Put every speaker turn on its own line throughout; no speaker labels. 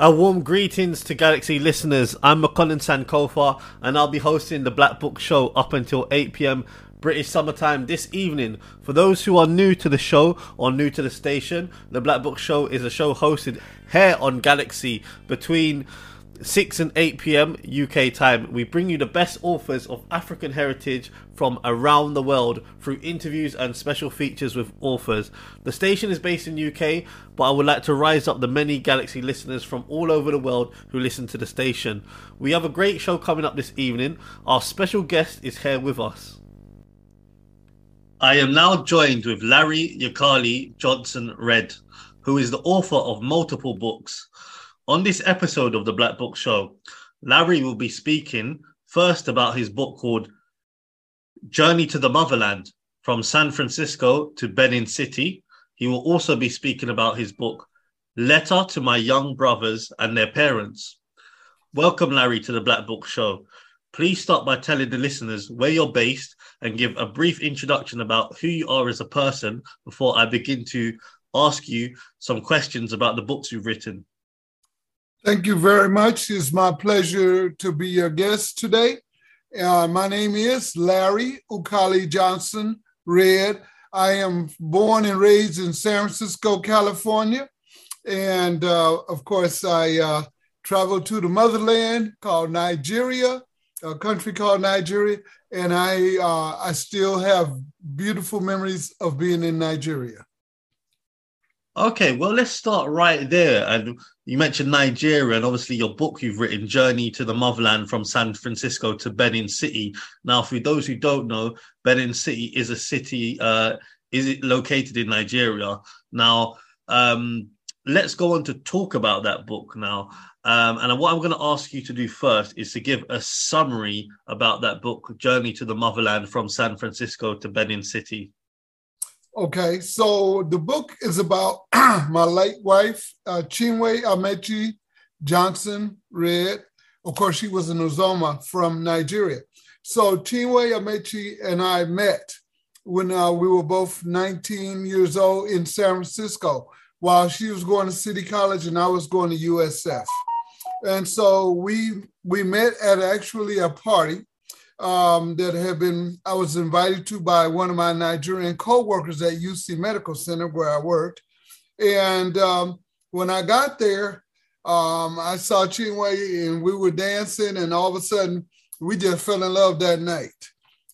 A warm greetings to Galaxy listeners. I'm Makonnen Sankofa and I'll be hosting the Black Book Show up until 8 pm British summertime this evening. For those who are new to the show or new to the station, the Black Book Show is a show hosted here on Galaxy between 6 and 8 pm UK time. We bring you the best authors of African heritage from around the world through interviews and special features with authors. The station is based in UK, but I would like to rise up the many Galaxy listeners from all over the world who listen to the station. We have a great show coming up this evening. Our special guest is here with us. I am now joined with Larry Ukali Johnson Redd, who is the author of multiple books. On this episode of the Black Book Show, Larry will be speaking first about his book called Journey to the Motherland from San Francisco to Benin City. He will also be speaking about his book Letter to My Young Brothers and Their Parents. Welcome, Larry, to the Black Book Show. Please start by telling the listeners where you're based and give a brief introduction about who you are as a person before I begin to ask you some questions about the books you've written.
Thank you very much. It's my pleasure to be your guest today. Uh, my name is Larry Ukali Johnson Redd. I am born and raised in San Francisco, California. And uh, of course, I uh, traveled to the motherland called Nigeria, a country called Nigeria. And I, uh, I still have beautiful memories of being in Nigeria.
Okay, well, let's start right there. And you mentioned Nigeria, and obviously your book you've written, Journey to the Motherland from San Francisco to Benin City. Now, for those who don't know, Benin City is a city, uh, is it located in Nigeria? Now, um, let's go on to talk about that book now. Um, and what I'm going to ask you to do first is to give a summary about that book, Journey to the Motherland from San Francisco to Benin City.
Okay, so the book is about my late wife, uh, Chinwe Amechi Johnson Redd. Of course, she was an Uzoma from Nigeria. So Chinwe Amechi and I met when uh, we were both 19 years old in San Francisco while she was going to City College and I was going to USF. And so we we met at actually a party um, that have been I was invited to by one of my Nigerian co-workers at UC Medical Center where I worked. And um, when I got there, um, I saw Chinwe and we were dancing, and all of a sudden we just fell in love that night.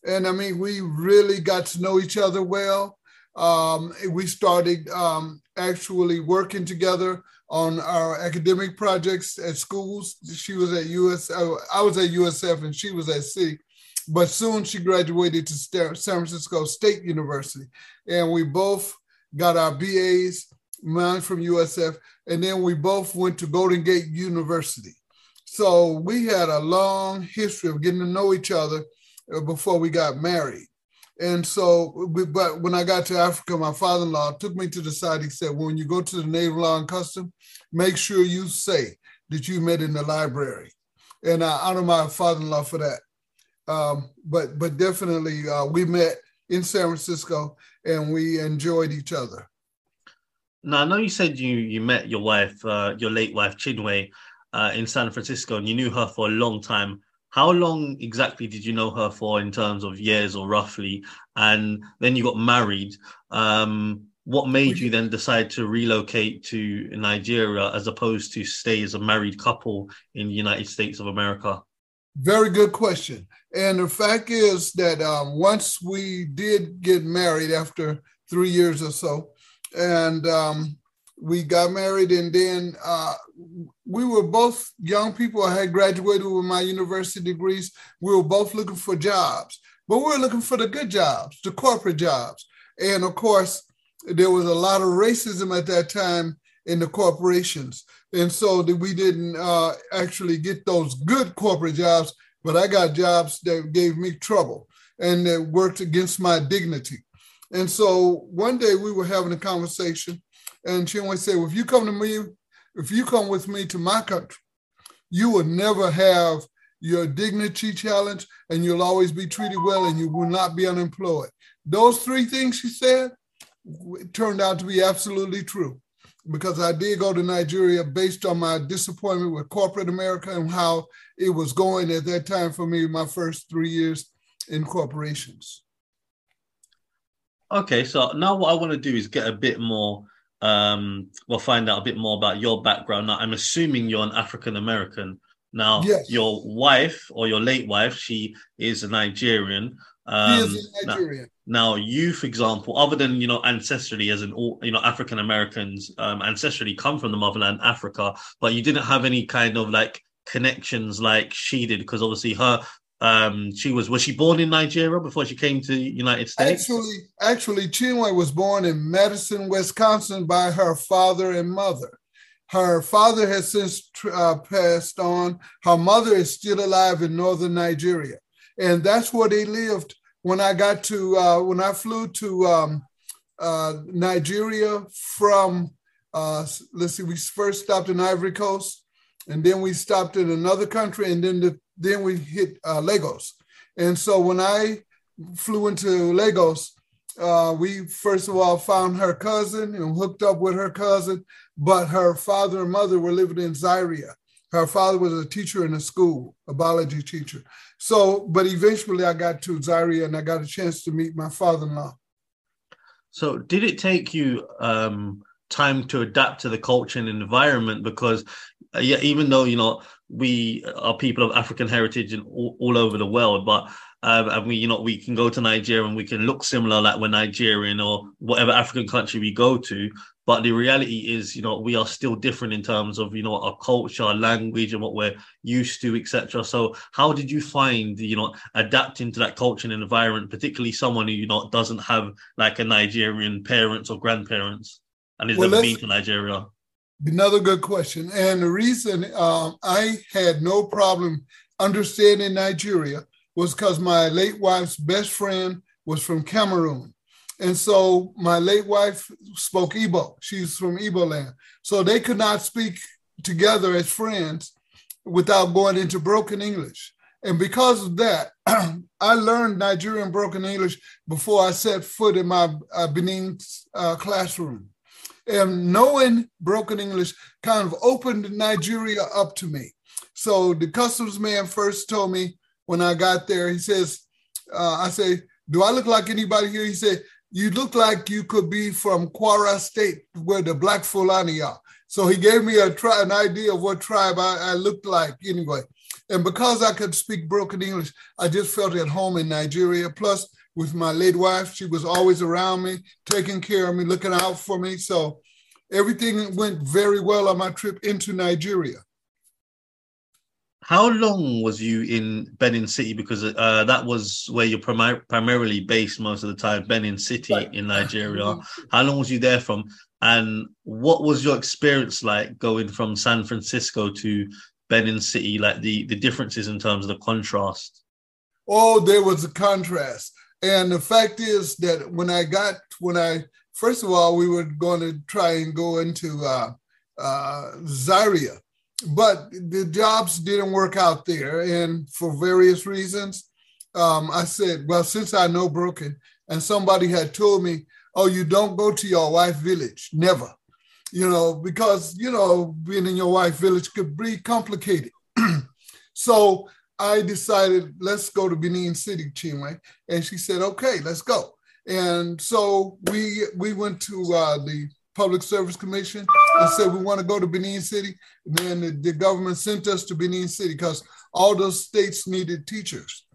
And I mean, we really got to know each other well. Um, we started um, actually working together on our academic projects at schools. She was at US, I was at USF, and she was at C but soon she graduated to San Francisco State University. And we both got our BAs, mine from USF, and then we both went to Golden Gate University. So we had a long history of getting to know each other uh, before we got married. And so, but when I got to Africa, my father in law took me to the side. He said, When you go to the Native Law and Custom, make sure you say that you met in the library. And I honor my father in law for that. Um, but but definitely uh, we met in San Francisco and we enjoyed each other.
Now I know you said you you met your wife, uh, your late wife Chinwe, uh, in San Francisco, and you knew her for a long time. How long exactly did you know her for in terms of years or roughly? And then you got married. Um, what made you then decide to relocate to Nigeria as opposed to stay as a married couple in the United States of America?
Very good question. And the fact is that um, once we did get married after three years or so, and um, we got married, and then uh, we were both young people. I had graduated with my university degrees. We were both looking for jobs, but we were looking for the good jobs, the corporate jobs. And of course, there was a lot of racism at that time in the corporations. And so that we didn't uh, actually get those good corporate jobs, but I got jobs that gave me trouble and that worked against my dignity. And so one day we were having a conversation, and she always said, well, if you come to me, if you come with me to my country, you will never have your dignity challenged and you'll always be treated well and you will not be unemployed. Those three things she said turned out to be absolutely true. Because I did go to Nigeria based on my disappointment with corporate America and how it was going at that time for me, my first three years in corporations.
Okay, so now what I want to do is get a bit more, um, we'll find out a bit more about your background. Now, I'm assuming you're an African American. Now, yes. your wife or your late wife, she is a Nigerian.
Um.
Now, now, you, for example, other than you know ancestrally as an all you know African Americans um, ancestrally come from the motherland Africa, but you didn't have any kind of like connections like she did because obviously her um she was was she born in Nigeria before she came to United States?
Actually, actually Chinwe was born in Madison, Wisconsin by her father and mother. Her father has since uh, passed on. Her mother is still alive in northern Nigeria. And that's where they lived when I got to, uh, when I flew to um, uh, Nigeria from, uh, let's see, we first stopped in Ivory Coast and then we stopped in another country and then, the, then we hit uh, Lagos. And so when I flew into Lagos, uh, we first of all found her cousin and hooked up with her cousin, but her father and mother were living in Zaria. Her father was a teacher in a school, a biology teacher. So, but eventually I got to Zaria and I got a chance to meet my father in law.
So, did it take you um, time to adapt to the culture and environment? Because, uh, yeah, even though, you know, we are people of African heritage and all, all over the world, but um, and we, you know, we can go to Nigeria and we can look similar like we're Nigerian or whatever African country we go to. But the reality is, you know, we are still different in terms of, you know, our culture, our language, and what we're used to, etc. So, how did you find, you know, adapting to that culture and environment, particularly someone who, you know, doesn't have like a Nigerian parents or grandparents and has well, never been to Nigeria?
Another good question. And the reason um, I had no problem understanding Nigeria was because my late wife's best friend was from Cameroon. And so my late wife spoke Igbo. She's from Igbo land. So they could not speak together as friends without going into broken English. And because of that, I learned Nigerian broken English before I set foot in my uh, Benin uh, classroom. And knowing broken English kind of opened Nigeria up to me. So the customs man first told me, when I got there. He says, uh, I say, do I look like anybody here? He said, you look like you could be from Kwara State, where the Black Fulani are. So he gave me a tri- an idea of what tribe I, I looked like anyway. And because I could speak broken English, I just felt at home in Nigeria. Plus, with my late wife, she was always around me, taking care of me, looking out for me. So everything went very well on my trip into Nigeria.
How long was you in Benin City? Because uh, that was where you're prim- primarily based most of the time, Benin City right. in Nigeria. How long was you there from? And what was your experience like going from San Francisco to Benin City? Like the, the differences in terms of the contrast?
Oh, there was a contrast. And the fact is that when I got, when I, first of all, we were going to try and go into uh, uh, Zaria but the jobs didn't work out there. And for various reasons, um, I said, well, since I know broken, and somebody had told me, oh, you don't go to your wife village, never, you know, because, you know, being in your wife village could be complicated. so I decided, let's go to Benin City, Chinwe. And she said, okay, let's go. And so we we went to uh, the Public Service Commission and said we want to go to Benin City. And then the, the government sent us to Benin City because all those states needed teachers.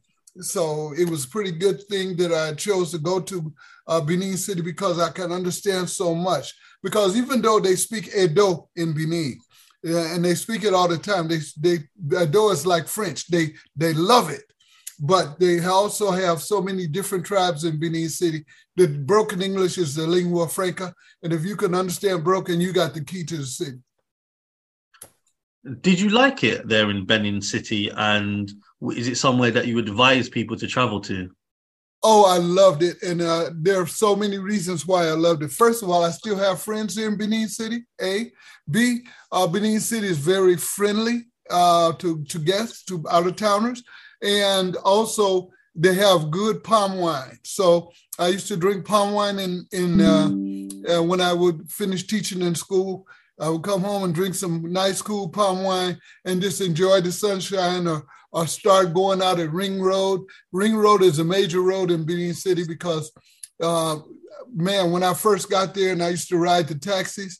So it was a pretty good thing that I chose to go to uh, Benin City because I can understand so much. Because even though they speak Edo in Benin, and they speak it all the time, they they Edo is like French. They they love it but they also have so many different tribes in Benin City that broken English is the lingua franca. And if you can understand broken, you got the key to the city.
Did you like it there in Benin City? And is it somewhere that you advise people to travel to?
Oh, I loved it. And uh, there are so many reasons why I loved it. First of all, I still have friends here in Benin City, A. B, uh, Benin City is very friendly uh, to, to guests, to out of towners and also they have good palm wine. So I used to drink palm wine in in uh, And when I would finish teaching in school, I would come home and drink some nice, cool palm wine and just enjoy the sunshine or, or start going out at Ring Road. Ring Road is a major road in Benin City because, uh, man, when I first got there and I used to ride the taxis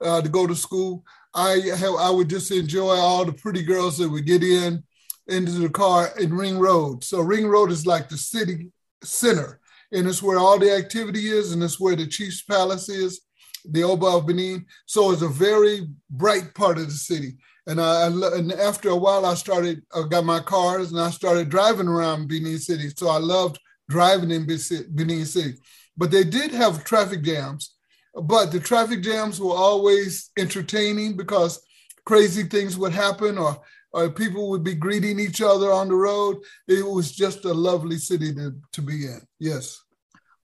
uh, to go to school, I, have, I would just enjoy all the pretty girls that would get in into the car in Ring Road. So Ring Road is like the city center, and it's where all the activity is, and it's where the Chief's Palace is the Oba of Benin. So it's a very bright part of the city. And, I, and after a while, I started, I got my cars and I started driving around Benin City. So I loved driving in Benin City. But they did have traffic jams, but the traffic jams were always entertaining because crazy things would happen or, or people would be greeting each other on the road. It was just a lovely city to, to be in. Yes.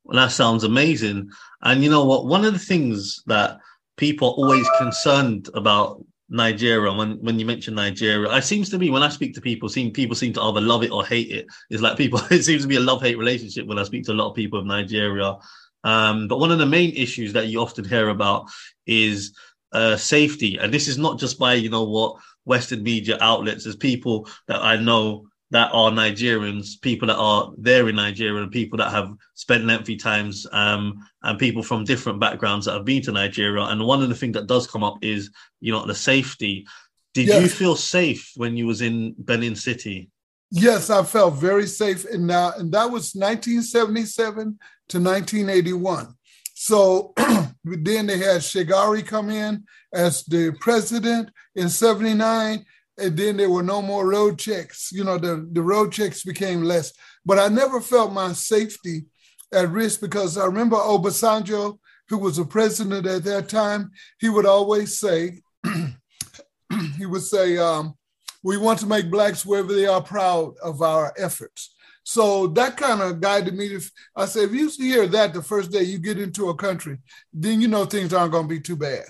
Well, that sounds amazing. And you know what? One of the things that people are always concerned about Nigeria, when, when you mention Nigeria, it seems to me when I speak to people, seem people seem to either love it or hate it. It's like people, it seems to be a love-hate relationship when I speak to a lot of people of Nigeria. Um, but one of the main issues that you often hear about is uh, safety. And this is not just by, you know, what Western media outlets, there's people that I know that are Nigerians, people that are there in Nigeria, and people that have spent lengthy times, um, and people from different backgrounds that have been to Nigeria. And one of the things that does come up is, you know, the safety. Did yes. you feel safe when you was in Benin City?
Yes, I felt very safe, and now and that was 1977 to 1981. So then they had Shagari come in as the president in 79 and then there were no more road checks. You know, the, the road checks became less. But I never felt my safety at risk because I remember Obasanjo, who was the president at that time, he would always say, he would say, um, we want to make blacks wherever they are proud of our efforts. So that kind of guided me I said, if you hear that the first day you get into a country, then you know things aren't going to be too bad.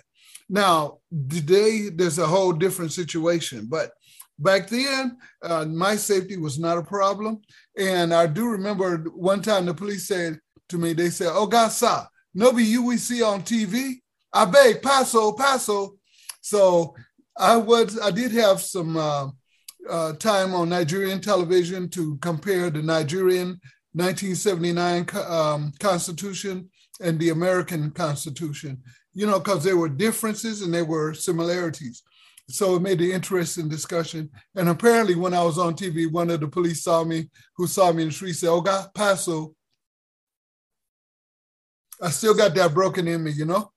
Now, today there's a whole different situation, but back then uh, my safety was not a problem. And I do remember one time the police said to me, they said, "Oh God, sir, nobody you we see on TV. I beg, paso, paso." So I was, I did have some uh, uh, time on Nigerian television to compare the Nigerian 1979 um, Constitution and the American Constitution you know, because there were differences and there were similarities. So it made an interesting discussion. And apparently, when I was on TV, one of the police saw me, who saw me in the street, said, Oh, God, Paso. I still got that broken in me, you know?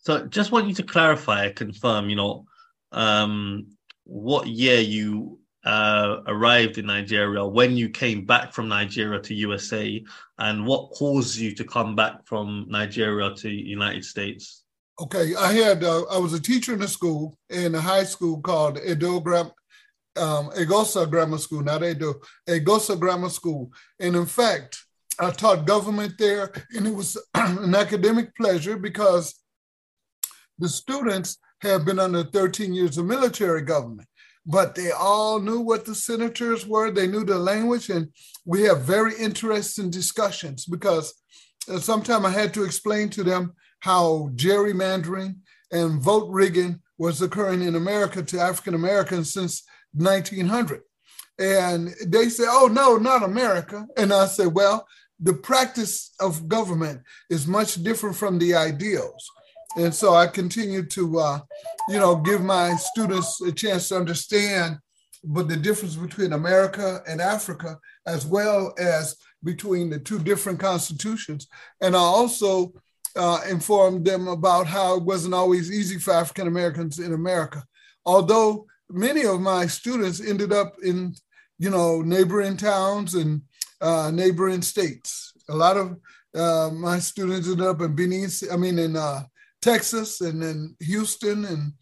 So just want you to clarify, confirm, you know, um, what year you uh, arrived in Nigeria, when you came back from Nigeria to USA, and what caused you to come back from Nigeria to United States?
Okay, I had uh, I was a teacher in a school in a high school called Edo Gram, um, Eghosa Grammar School, not Edo, Eghosa Grammar School, and in fact, I taught government there, and it was an academic pleasure because the students have been under 13 years of military government but they all knew what the senators were. They knew the language, and we have very interesting discussions because uh, sometimes I had to explain to them how gerrymandering and vote rigging was occurring in America to African Americans since 1900. And they say, oh, no, not America. And I said, well, the practice of government is much different from the ideals. And so I continue to, uh, you know, give my students a chance to understand but the difference between America and Africa, as well as between the two different constitutions. And I also uh, informed them about how it wasn't always easy for African Americans in America. Although many of my students ended up in, you know, neighboring towns and uh, neighboring states. A lot of uh, my students ended up in Benin, I mean, in uh, Texas and then Houston and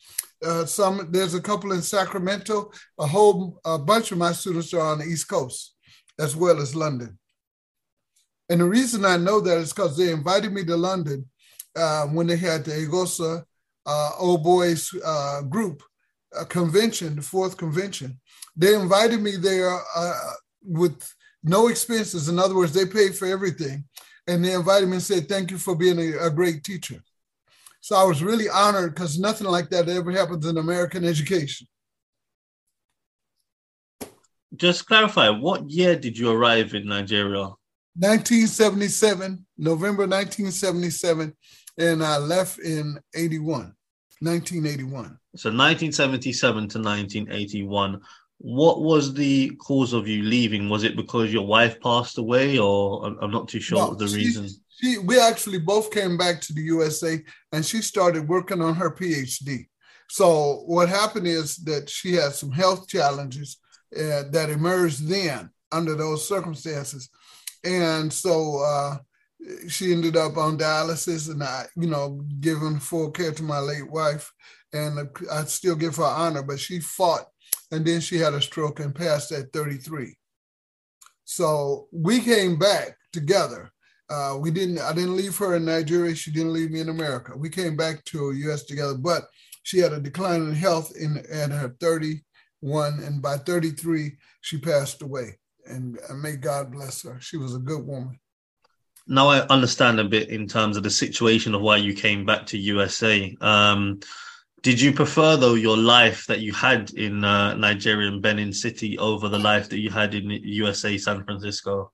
uh, some. There's a couple in Sacramento. A whole a bunch of my students are on the East Coast, as well as London. And the reason I know that is because they invited me to London uh, when they had the Eghosa uh, Old Boys uh, group convention, the fourth convention. They invited me there uh, with no expenses. In other words, they paid for everything. and they invited me and said, "Thank you for being a, a great teacher." So I was really honored because nothing like that ever happens in American education.
Just clarify, what year did you arrive in Nigeria?
1977, November 1977, and I left in 81, 1981.
So 1977 to 1981. What was the cause of you leaving? Was it because your wife passed away, or I'm not too sure no, the
she,
reason?
She, we actually both came back to the USA, and she started working on her PhD. So what happened is that she had some health challenges uh, that emerged then under those circumstances, and so uh, she ended up on dialysis, and I, you know, giving full care to my late wife, and I still give her honor. But she fought, and then she had a stroke and passed at 33. So we came back together. Uh, we didn't. I didn't leave her in Nigeria. She didn't leave me in America. We came back to U.S. together, but she had a decline in health in at her 31, and by 33 she passed away. And may God bless her. She was a good woman
now I understand a bit in terms of the situation of why you came back to USA. Um, did you prefer though your life that you had in uh, Nigerian Benin City over the life that you had in USA San Francisco?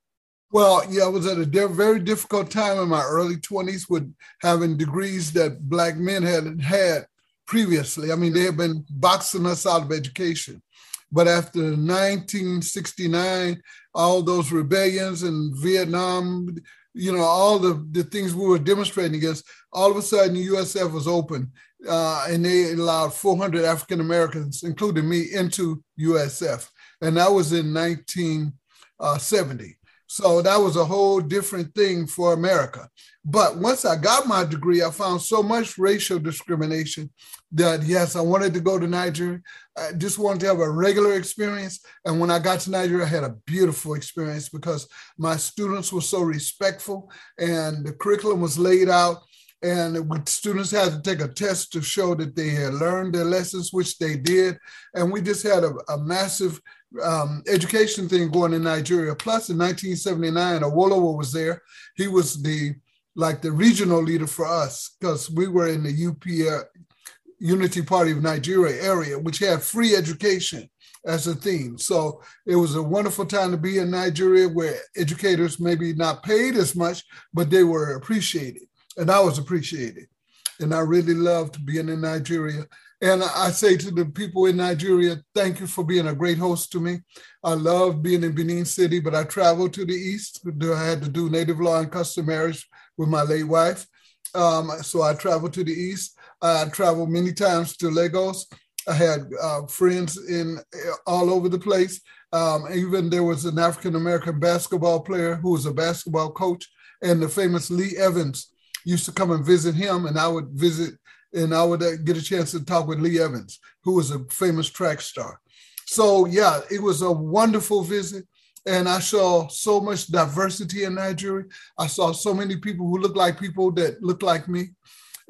Well, yeah, I was at a very difficult time in my early 20s with having degrees that black men had had previously. I mean, they had been boxing us out of education. But after 1969, all those rebellions in Vietnam, you know, all the, the things we were demonstrating against, all of a sudden the USF was open uh, and they allowed 400 African Americans, including me, into USF. And that was in 1970. So that was a whole different thing for America. But once I got my degree, I found so much racial discrimination that yes, I wanted to go to Nigeria. I just wanted to have a regular experience. And when I got to Nigeria, I had a beautiful experience because my students were so respectful and the curriculum was laid out. And students had to take a test to show that they had learned their lessons, which they did. And we just had a, a massive um, education thing going in Nigeria. Plus, in 1979, Awolowo was there. He was the like the regional leader for us because we were in the UP Unity Party of Nigeria area, which had free education as a theme. So it was a wonderful time to be in Nigeria where educators maybe not paid as much, but they were appreciated. And I was appreciated. And I really loved being in Nigeria. And I say to the people in Nigeria, thank you for being a great host to me. I love being in Benin City, but I traveled to the East. I had to do native law and custom marriage with my late wife. Um, so I traveled to the East. I traveled many times to Lagos. I had uh, friends in all over the place. Um, even there was an African American basketball player who was a basketball coach, and the famous Lee Evans used to come and visit him, and I would visit, and I would uh, get a chance to talk with Lee Evans, who was a famous track star. So yeah, it was a wonderful visit and I saw so much diversity in Nigeria. I saw so many people who look like people that look like me,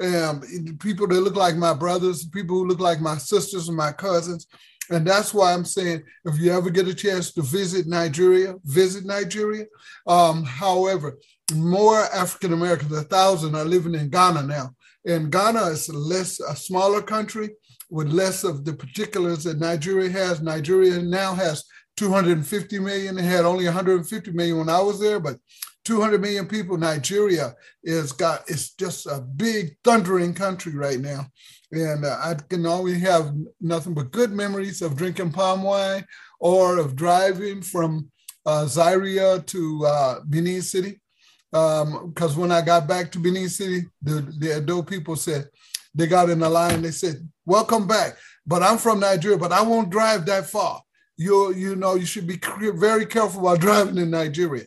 um, people that look like my brothers, people who look like my sisters and my cousins. And that's why I'm saying if you ever get a chance to visit Nigeria, visit Nigeria. Um, however, more African Americans, a thousand, are living in Ghana now. And Ghana is less a smaller country with less of the particulars that Nigeria has. Nigeria now has 250 million. It had only 150 million when I was there, but 200 million people. Nigeria is got it's just a big thundering country right now, and uh, I can only have nothing but good memories of drinking palm wine or of driving from uh, Zaria to uh, Benin City. Because um, when I got back to Benin City, the, the Edo people said they got in the line. They said, "Welcome back." But I'm from Nigeria, but I won't drive that far you you know you should be very careful while driving in Nigeria.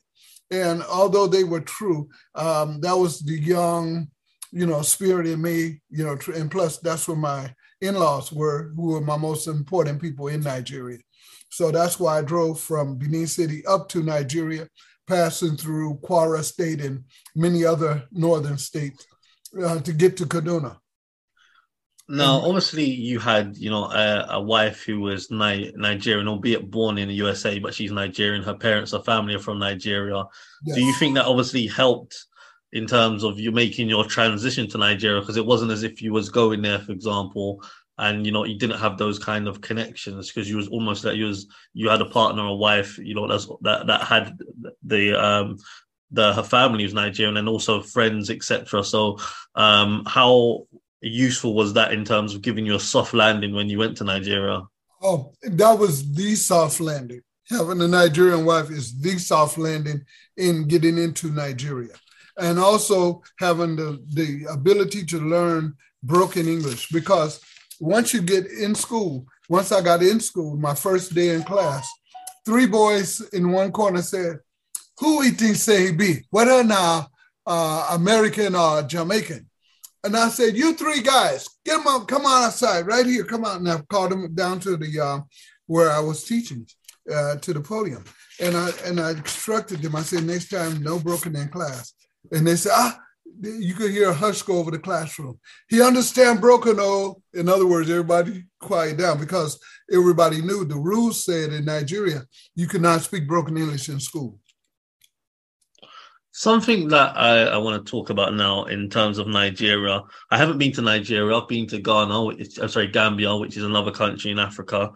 And although they were true, um, that was the young, you know, spirit in me, you know, and plus that's where my in-laws were, who were my most important people in Nigeria. So that's why I drove from Benin City up to Nigeria, passing through Kwara State and many other northern states uh, to get to Kaduna.
Now, obviously, you had you know a, a wife who was Ni- Nigerian, albeit born in the USA, but she's Nigerian. Her parents, her family are from Nigeria. Yes. Do you think that obviously helped in terms of you making your transition to Nigeria? Because it wasn't as if you was going there, for example, and you know you didn't have those kind of connections because you was almost like you was you had a partner, a wife, you know, that's that that had the um the her family was Nigerian and also friends, etc. So, um, how useful was that in terms of giving you a soft landing when you went to Nigeria?
Oh, that was the soft landing. Having a Nigerian wife is the soft landing in getting into Nigeria. And also having the, the ability to learn broken English because once you get in school, once I got in school, my first day in class, three boys in one corner said, Who he thinks say he be? Whether now uh, American or Jamaican. And I said, "You three guys, get them up, come on outside, right here, come out." And I called them down to the uh, where I was teaching, uh, to the podium, and I and I instructed them. I said, "Next time, no broken in class." And they said, "Ah." You could hear a hush go over the classroom. He understand broken, oh. In other words, everybody quiet down because everybody knew the rules said in Nigeria you cannot speak broken English in school.
Something that I, I want to talk about now in terms of Nigeria. I haven't been to Nigeria. I've been to Ghana, which, I'm sorry, Gambia, which is another country in Africa.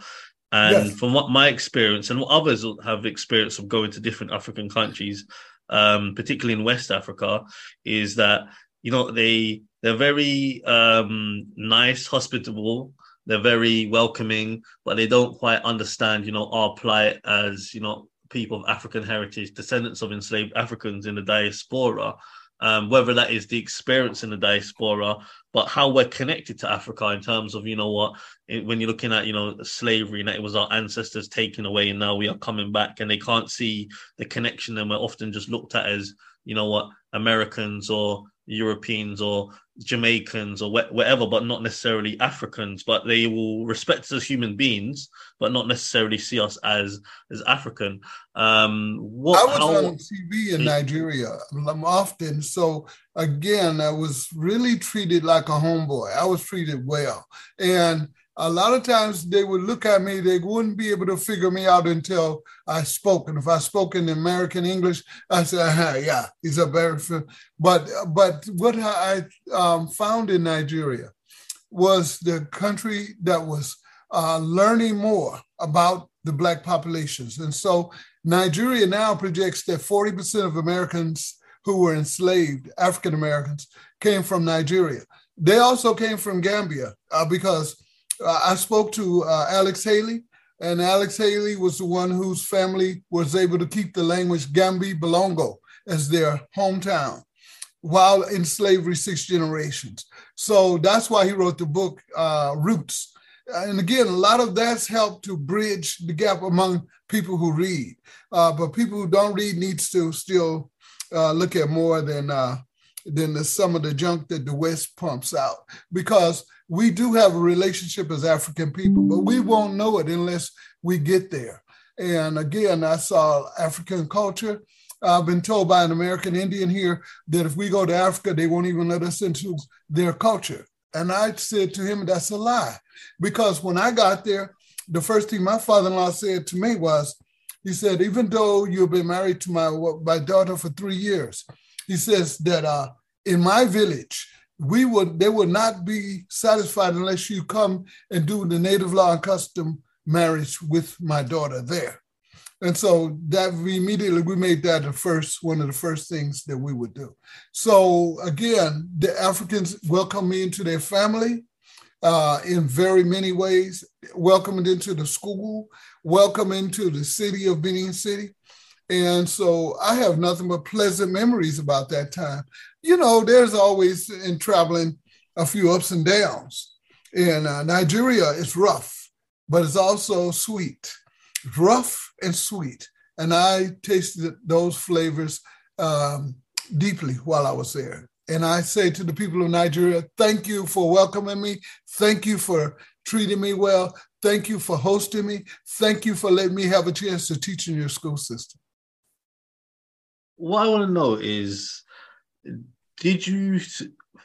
And yes. from what my experience and what others have experienced of going to different African countries, um, particularly in West Africa, is that you know they they're very um, nice, hospitable. They're very welcoming, but they don't quite understand, you know, our plight as you know people of African heritage, descendants of enslaved Africans in the diaspora, um, whether that is the experience in the diaspora, but how we're connected to Africa in terms of, you know what, it, when you're looking at, you know, slavery and it was our ancestors taken away and now we are coming back and they can't see the connection and we're often just looked at as, you know what, Americans or Europeans or Jamaicans or wh- whatever, but not necessarily Africans. But they will respect us as human beings, but not necessarily see us as as African. Um,
what, I was how, on TV in Nigeria often, so again, I was really treated like a homeboy. I was treated well, and a lot of times they would look at me, they wouldn't be able to figure me out until I spoke. And if I spoke in American English, I said, yeah, he's a very, but, but what I um, found in Nigeria was the country that was uh, learning more about the Black populations. And so Nigeria now projects that 40% of Americans who were enslaved, African Americans, came from Nigeria. They also came from Gambia uh, because I spoke to uh, Alex Haley, and Alex Haley was the one whose family was able to keep the language Kamby Bolongo as their hometown while in slavery six generations. So that's why he wrote the book uh, Roots. And again, a lot of that's helped to bridge the gap among people who read. Uh, but people who don't read needs to still uh, look at more than uh, than the, some of the junk that the West pumps out because we do have a relationship as African people, but we won't know it unless we get there. And again, I saw African culture. I've been told by an American Indian here that if we go to Africa, they won't even let us into their culture. And I said to him, that's a lie. Because when I got there, the first thing my father in law said to me was, he said, even though you've been married to my, my daughter for three years, he says that uh, in my village, we would they would not be satisfied unless you come and do the native law and custom marriage with my daughter there. And so that we immediately we made that the first one of the first things that we would do. So again, the Africans welcome me into their family uh, in very many ways, welcomed into the school, welcome into the city of Benin City. And so I have nothing but pleasant memories about that time you know, there's always in traveling a few ups and downs. In uh, Nigeria, it's rough, but it's also sweet, rough and sweet. And I tasted those flavors um, deeply while I was there. And I say to the people of Nigeria, thank you for welcoming me. Thank you for treating me well. Thank you for hosting me. Thank you for letting me have a chance to teach in your school system.
What I want to know is did you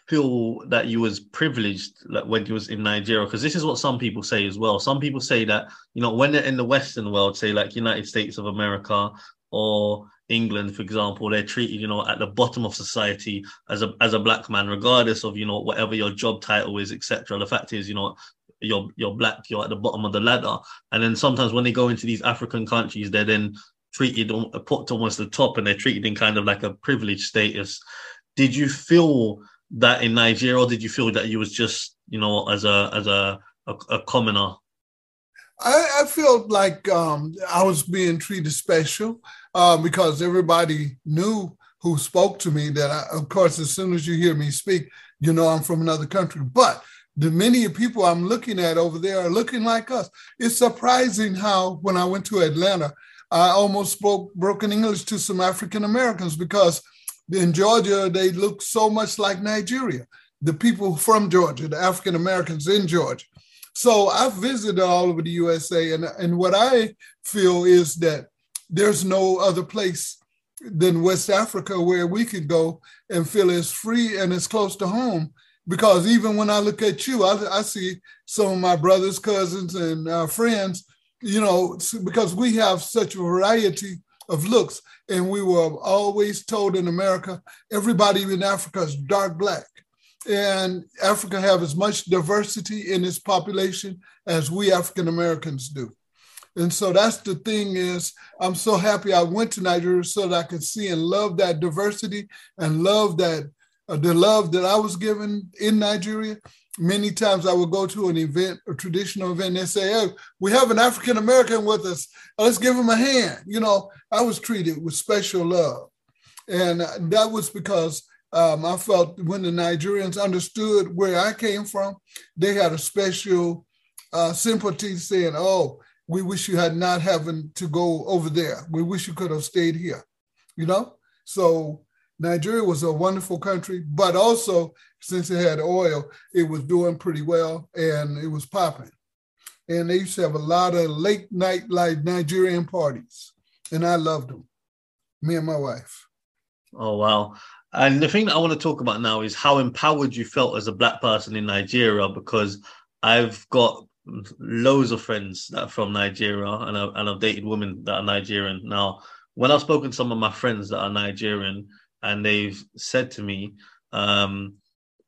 feel that you was privileged like when you was in Nigeria? Because this is what some people say as well. Some people say that you know when they're in the Western world, say like United States of America or England, for example, they're treated, you know, at the bottom of society as a as a black man, regardless of you know whatever your job title is, etc. The fact is, you know, you're you're black, you're at the bottom of the ladder. And then sometimes when they go into these African countries, they're then treated put to almost the top, and they're treated in kind of like a privileged status. Did you feel that in Nigeria, or did you feel that you was just, you know, as a as a a, a commoner?
I, I felt like um, I was being treated special uh, because everybody knew who spoke to me that, I, of course, as soon as you hear me speak, you know I'm from another country. But the many people I'm looking at over there are looking like us. It's surprising how, when I went to Atlanta, I almost spoke broken English to some African Americans because in Georgia, they look so much like Nigeria. The people from Georgia, the African Americans in Georgia. So I've visited all over the USA, and, and what I feel is that there's no other place than West Africa where we can go and feel as free and as close to home. Because even when I look at you, I, I see some of my brothers, cousins, and uh, friends, you know, because we have such a variety of looks. And we were always told in America, everybody in Africa is dark black. And Africa have as much diversity in its population as we African Americans do. And so that's the thing is, I'm so happy I went to Nigeria so that I could see and love that diversity and love that uh, the love that I was given in Nigeria. Many times I would go to an event, a traditional event, and they say, "Hey, we have an African American with us. Let's give him a hand." You know, I was treated with special love, and uh, that was because um, I felt when the Nigerians understood where I came from, they had a special uh, sympathy, saying, "Oh." we wish you had not having to go over there. We wish you could have stayed here, you know? So Nigeria was a wonderful country, but also since it had oil, it was doing pretty well and it was popping. And they used to have a lot of late night like Nigerian parties, and I loved them. Me and my wife.
Oh wow! And the thing that I want to talk about now is how empowered you felt as a black person in Nigeria, because I've got loads of friends that are from Nigeria, and, I, and I've dated women that are Nigerian. Now, when I've spoken to some of my friends that are Nigerian, and they've said to me, um,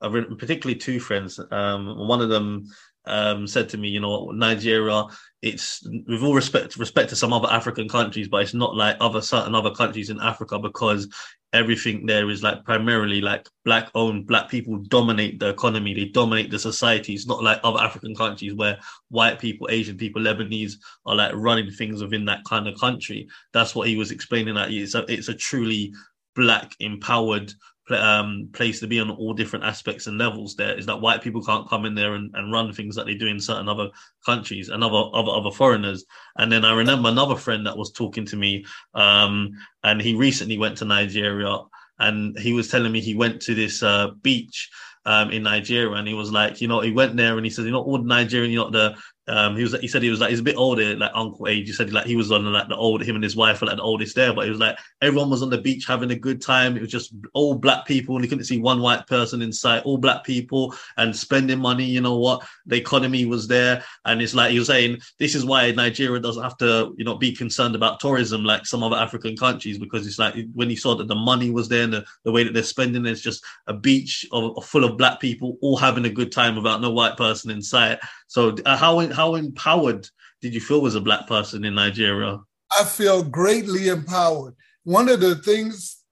particularly two friends. Um, one of them um, said to me, you know, Nigeria, it's with all respect respect to some other African countries, but it's not like other certain other countries in Africa because everything there is like primarily like black owned black people dominate the economy they dominate the society it's not like other african countries where white people asian people lebanese are like running things within that kind of country that's what he was explaining that it's a, it's a truly black empowered um, place to be on all different aspects and levels there. Is that white people can't come in there and, and run things that they do in certain other countries and other, other other foreigners. And then i remember another friend that was talking to me um, and he recently went to nigeria and he was telling me he went to this uh, beach um, in Nigeria, and he was like, you know, he went there and he says, you know, all Nigerian, you know, the um, he was he said he was like he's a bit older, like uncle age. He said like he was on like the old him and his wife were like the oldest there, but he was like everyone was on the beach having a good time. It was just all black people, and he couldn't see one white person in sight. All black people and spending money. You know what? The economy was there, and it's like he was saying this is why Nigeria doesn't have to you know be concerned about tourism like some other African countries because it's like when he saw that the money was there and the, the way that they're spending, it's just a beach of, of full of black people all having a good time without no white person in sight. So uh, how how empowered did you feel as a black person in Nigeria?
I feel greatly empowered. One of the things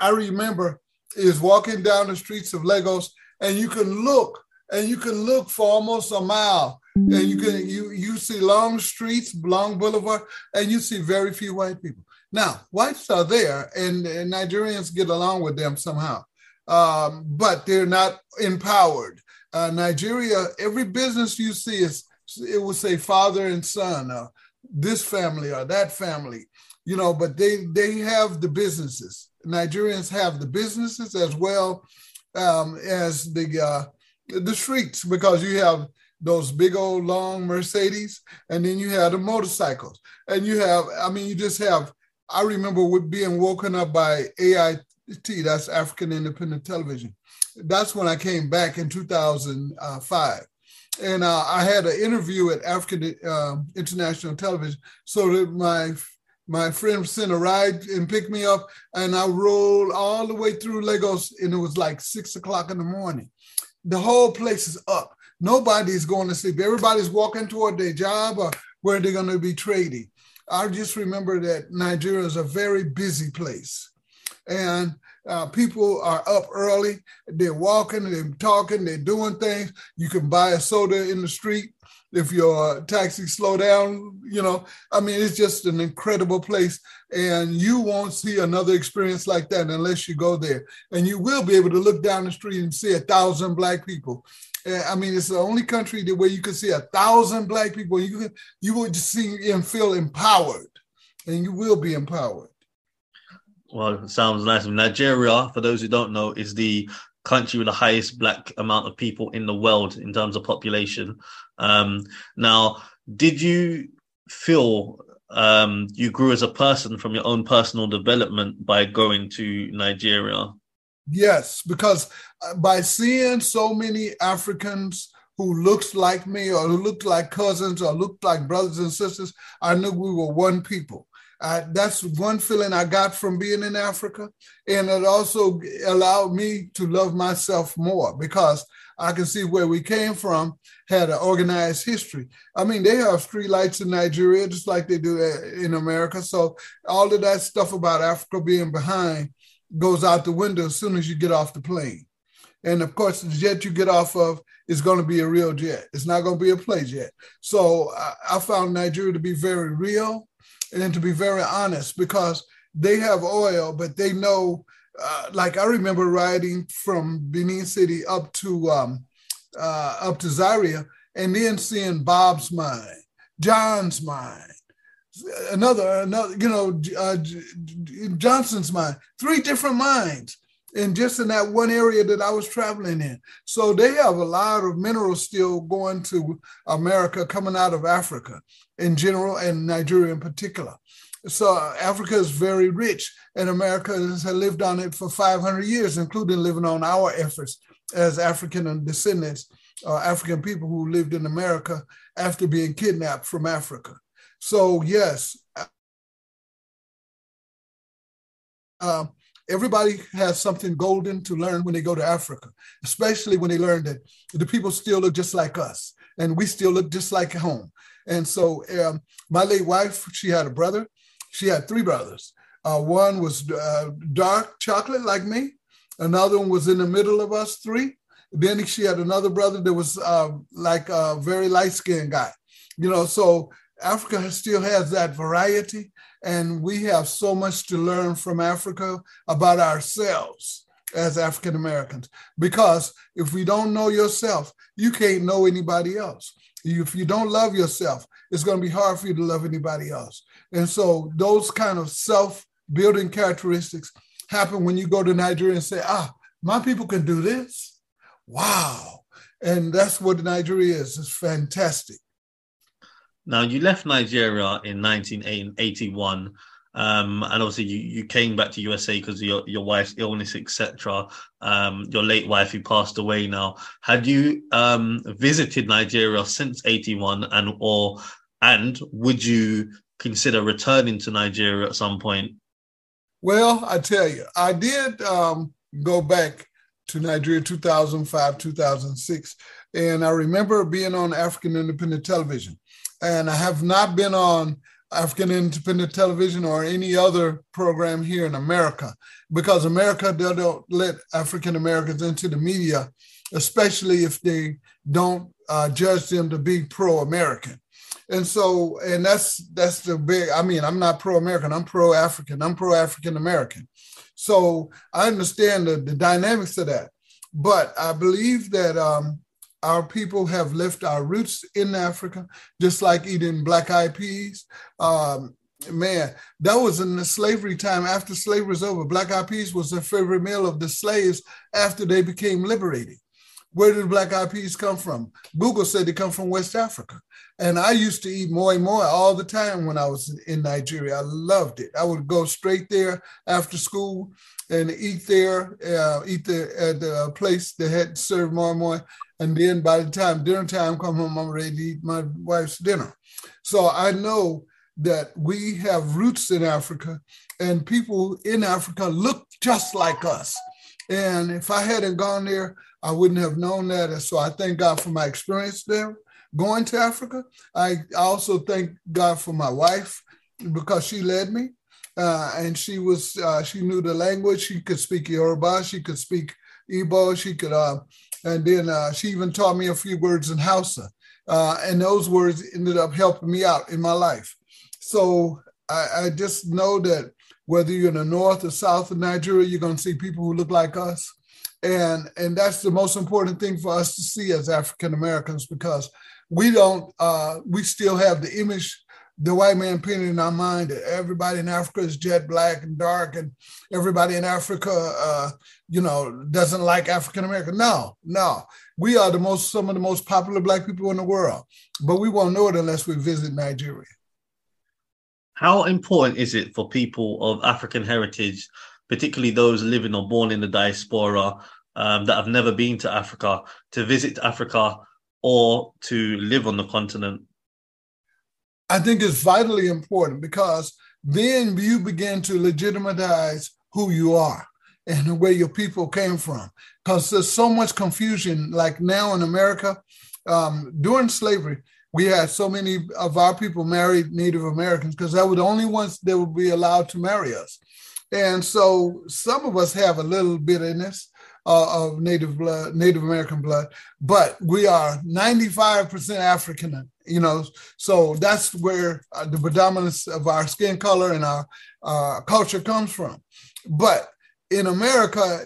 I remember is walking down the streets of Lagos, and you can look and you can look for almost a mile, and you can you you see long streets, long boulevard, and you see very few white people. Now, whites are there, and, and Nigerians get along with them somehow, um, but they're not empowered uh, Nigeria, every business you see is it will say father and son, or this family or that family, you know. But they they have the businesses. Nigerians have the businesses as well um, as the uh, the streets because you have those big old long Mercedes, and then you have the motorcycles, and you have I mean you just have. I remember being woken up by AIT, that's African Independent Television. That's when I came back in 2005. And uh, I had an interview at African uh, International Television. So that my my friend sent a ride and picked me up, and I rolled all the way through Lagos, and it was like six o'clock in the morning. The whole place is up. Nobody's going to sleep. Everybody's walking toward their job or where they're going to be trading. I just remember that Nigeria is a very busy place. And uh, people are up early. They're walking, they're talking, they're doing things. You can buy a soda in the street if your taxi slow down. You know, I mean, it's just an incredible place, and you won't see another experience like that unless you go there. And you will be able to look down the street and see a thousand black people. I mean, it's the only country where you can see a thousand black people. You you will just see and feel empowered, and you will be empowered.
Well, it sounds nice. Nigeria, for those who don't know, is the country with the highest black amount of people in the world in terms of population. Um, now, did you feel um, you grew as a person from your own personal development by going to Nigeria?
Yes, because uh, by seeing so many Africans who looked like me or who looked like cousins or looked like brothers and sisters, I knew we were one people. Uh, that's one feeling I got from being in Africa. And it also allowed me to love myself more because I can see where we came from had an organized history. I mean, they have street lights in Nigeria just like they do in America. So all of that stuff about Africa being behind goes out the window as soon as you get off the plane. And of course, the jet you get off of is going to be a real jet. It's not going to be a play jet. So I, I found Nigeria to be very real and to be very honest because they have oil, but they know. Uh, like I remember riding from Benin City up to um, uh, up to Zaria, and then seeing Bob's mine, John's mine, another another you know uh, Johnson's mine, three different mines and just in that one area that I was traveling in. So they have a lot of minerals still going to America, coming out of Africa in general and Nigeria in particular. So Africa is very rich, and America has lived on it for 500 years, including living on our efforts as African descendants, uh, African people who lived in America after being kidnapped from Africa. So yes, uh, everybody has something golden to learn when they go to Africa, especially when they learn that the people still look just like us and we still look just like home. And so, um, my late wife, she had a brother. She had three brothers. Uh, one was uh, dark chocolate like me. Another one was in the middle of us three. Then she had another brother that was uh, like a very light skinned guy. You know, so Africa still has that variety, and we have so much to learn from Africa about ourselves as African Americans. Because if we don't know yourself, you can't know anybody else. If you don't love yourself, it's going to be hard for you to love anybody else. And so those kind of self-building characteristics happen when you go to Nigeria and say, ah, my people can do this. Wow. And that's what Nigeria is. It's fantastic.
Now, you left Nigeria in 1981, um, and obviously you, you came back to USA because of your, your wife's illness, etc. Um, your late wife who passed away now. Had you um, visited Nigeria since 81, and or and would you consider returning to Nigeria at some point?
Well, I tell you, I did um, go back to Nigeria 2005, 2006. And I remember being on African Independent Television and I have not been on African Independent Television or any other program here in America because America they don't let African Americans into the media, especially if they don't uh, judge them to be pro-American. And so, and that's that's the big. I mean, I'm not pro-American. I'm pro-African. I'm pro-African American. So I understand the, the dynamics of that. But I believe that um, our people have left our roots in Africa, just like eating black eyed peas. Um, man, that was in the slavery time. After slavery was over, black eyed peas was the favorite meal of the slaves after they became liberated. where did black eyed peas come from? Google said they come from West Africa. And I used to eat moi moi all the time when I was in Nigeria. I loved it. I would go straight there after school and eat there, uh, eat at the place that had served moi moi. And then by the time dinner time come home, I'm ready to eat my wife's dinner. So I know that we have roots in Africa and people in Africa look just like us. And if I hadn't gone there, I wouldn't have known that. And so I thank God for my experience there going to Africa. I also thank God for my wife because she led me. Uh, and she was uh, she knew the language. She could speak Yoruba. She could speak Igbo. She could, uh, and then uh, she even taught me a few words in Hausa. Uh, and those words ended up helping me out in my life. So I, I just know that whether you're in the north or south of Nigeria, you're going to see people who look like us. And, and that's the most important thing for us to see as African Americans because we don't, uh, we still have the image the white man painted in our mind that everybody in Africa is jet black and dark, and everybody in Africa, uh, you know, doesn't like African American. No, no, we are the most some of the most popular black people in the world, but we won't know it unless we visit Nigeria.
How important is it for people of African heritage, particularly those living or born in the diaspora um, that have never been to Africa, to visit Africa or to live on the continent?
I think it's vitally important because then you begin to legitimize who you are and where your people came from. Because there's so much confusion, like now in America, um, during slavery, we had so many of our people married Native Americans because they were the only ones that would be allowed to marry us. And so some of us have a little bitterness uh, of Native blood, Native American blood, but we are 95% African, you know, so that's where uh, the predominance of our skin color and our uh, culture comes from. But in America,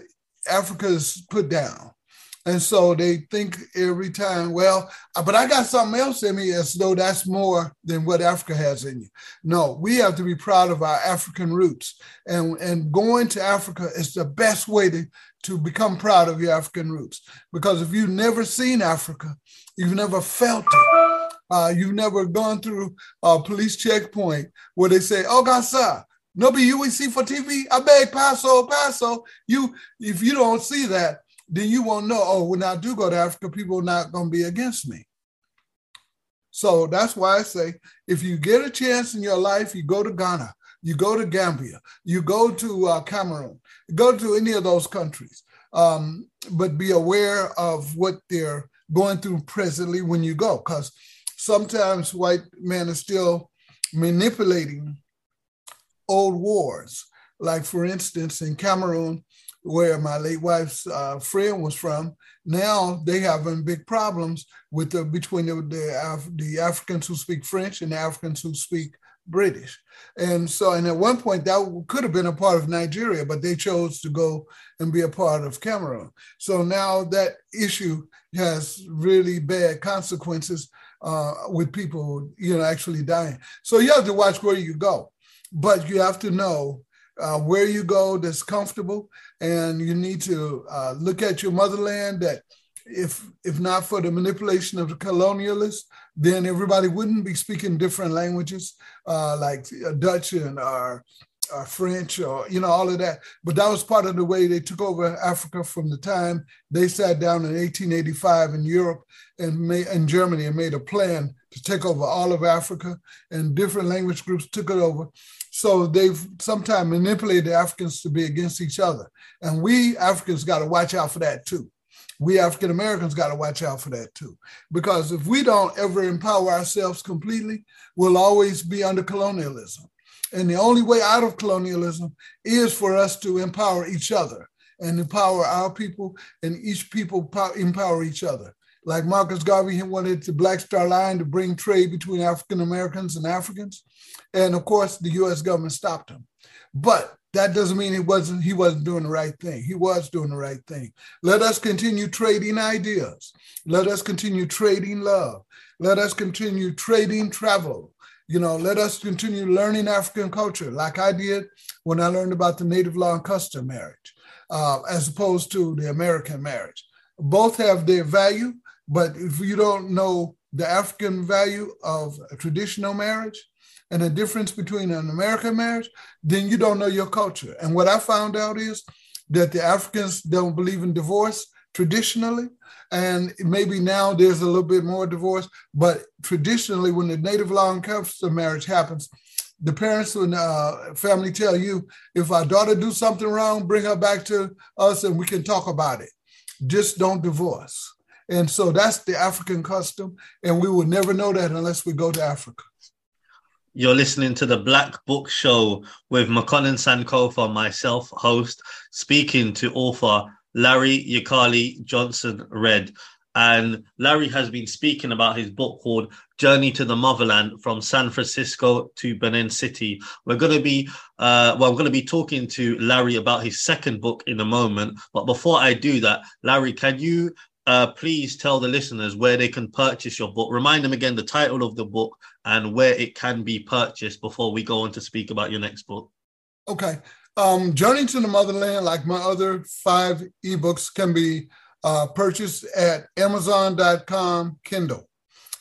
Africa is put down. And so they think every time, well, uh, but I got something else in me as though that's more than what Africa has in you. No, we have to be proud of our African roots. And, and going to Africa is the best way to, to become proud of your African roots. Because if you've never seen Africa, you've never felt it, uh, you've never gone through a police checkpoint where they say, oh, God, sir, no be see for TV. I beg, Paso, Paso. You, if you don't see that, then you won't know, oh, when I do go to Africa, people are not going to be against me. So that's why I say if you get a chance in your life, you go to Ghana, you go to Gambia, you go to uh, Cameroon, go to any of those countries, um, but be aware of what they're going through presently when you go, because sometimes white men are still manipulating old wars. Like, for instance, in Cameroon, where my late wife's uh, friend was from. Now they having big problems with the between the the, Af- the, Africans who speak French and the Africans who speak British. And so, and at one point that could have been a part of Nigeria, but they chose to go and be a part of Cameroon. So now that issue has really bad consequences uh, with people, you know, actually dying. So you have to watch where you go, but you have to know uh, where you go that's comfortable, and you need to uh, look at your motherland. That if if not for the manipulation of the colonialists, then everybody wouldn't be speaking different languages uh, like uh, Dutch and or, or French or you know all of that. But that was part of the way they took over Africa from the time they sat down in 1885 in Europe and made, in Germany and made a plan to take over all of Africa, and different language groups took it over. So they've sometimes manipulated Africans to be against each other. And we Africans got to watch out for that too. We African Americans got to watch out for that too. Because if we don't ever empower ourselves completely, we'll always be under colonialism. And the only way out of colonialism is for us to empower each other and empower our people and each people empower each other like Marcus Garvey he wanted the Black Star Line to bring trade between African Americans and Africans. And of course, the US government stopped him. But that doesn't mean he wasn't he wasn't doing the right thing. He was doing the right thing. Let us continue trading ideas. Let us continue trading love. Let us continue trading travel. You know, let us continue learning African culture, like I did when I learned about the native law and custom marriage, uh, as opposed to the American marriage Both have their value, but if you don't know the African value of traditional marriage and the difference between an American marriage, then you don't know your culture. And what I found out is that the Africans don't believe in divorce traditionally. And maybe now there's a little bit more divorce, but traditionally, when the native law and custom marriage happens, the parents and uh, family tell you if our daughter do something wrong, bring her back to us and we can talk about it. Just don't divorce. And so that's the African custom, and we will never know that unless we go to Africa.
You're listening to the Black Book Show with Makonnen Sankofa, myself, host, speaking to author Larry Ukali Johnson Redd. And Larry has been speaking about his book called Journey to the Motherland from San Francisco to Benin City. We're going to be, uh, well, we're going to be talking to Larry about his second book in a moment. But before I do that, Larry, can you uh, please tell the listeners where they can purchase your book? Remind them again the title of the book and where it can be purchased before we go on to speak about your next book.
Okay. Um, Journey to the Motherland, like my other five ebooks, can be uh, purchased at Amazon.com Kindle.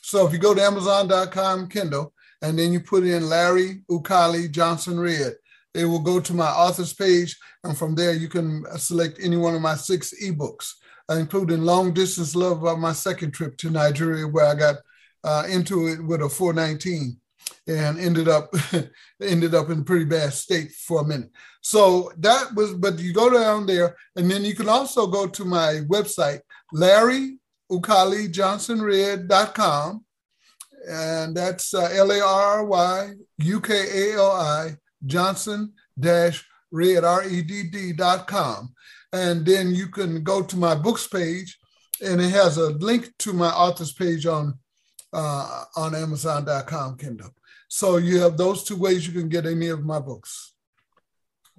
So if you go to Amazon.com Kindle and then you put in Larry Ukali Johnson Redd, it will go to my author's page. And from there, you can select any one of my six ebooks, including Long Distance Love about my second trip to Nigeria, where I got uh, into it with a 419 and ended up ended up in a pretty bad state for a minute. So that was, but you go down there, and then you can also go to my website, Larry Ukali Johnson Redd.com. And that's uh, L A R Y U K A L I Johnson dash Redd, R E D D.com. And then you can go to my books page, and it has a link to my author's page on uh, on Amazon.com Kindle. So you have those two ways you can get any of my books.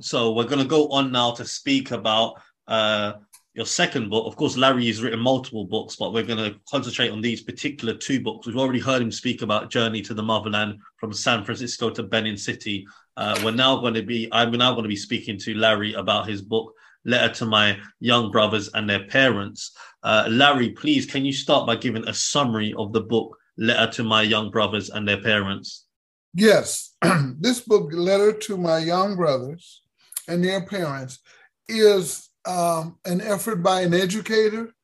So we're going to go on now to speak about uh, your second book. Of course, Larry has written multiple books, but we're going to concentrate on these particular two books. We've already heard him speak about Journey to the Motherland from San Francisco to Benin City. Uh, we're now going to be, I'm now going to be speaking to Larry about his book, Letter to My Young Brothers and Their Parents. Uh, Larry, please, can you start by giving a summary of the book, Letter to My Young Brothers and Their Parents?
Yes, this book, Letter to My Young Brothers and Their Parents, is um, an effort by an educator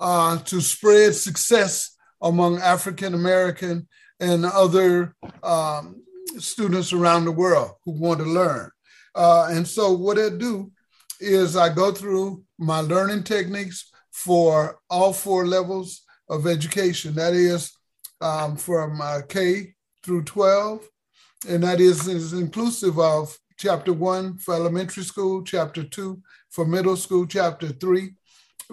uh, to spread success among African American and other um, students around the world who want to learn. Uh, and so, what I do is I go through my learning techniques for all four levels of education. That is um, from uh, K through 12, and that is, is inclusive of chapter one for elementary school, chapter two for middle school, chapter three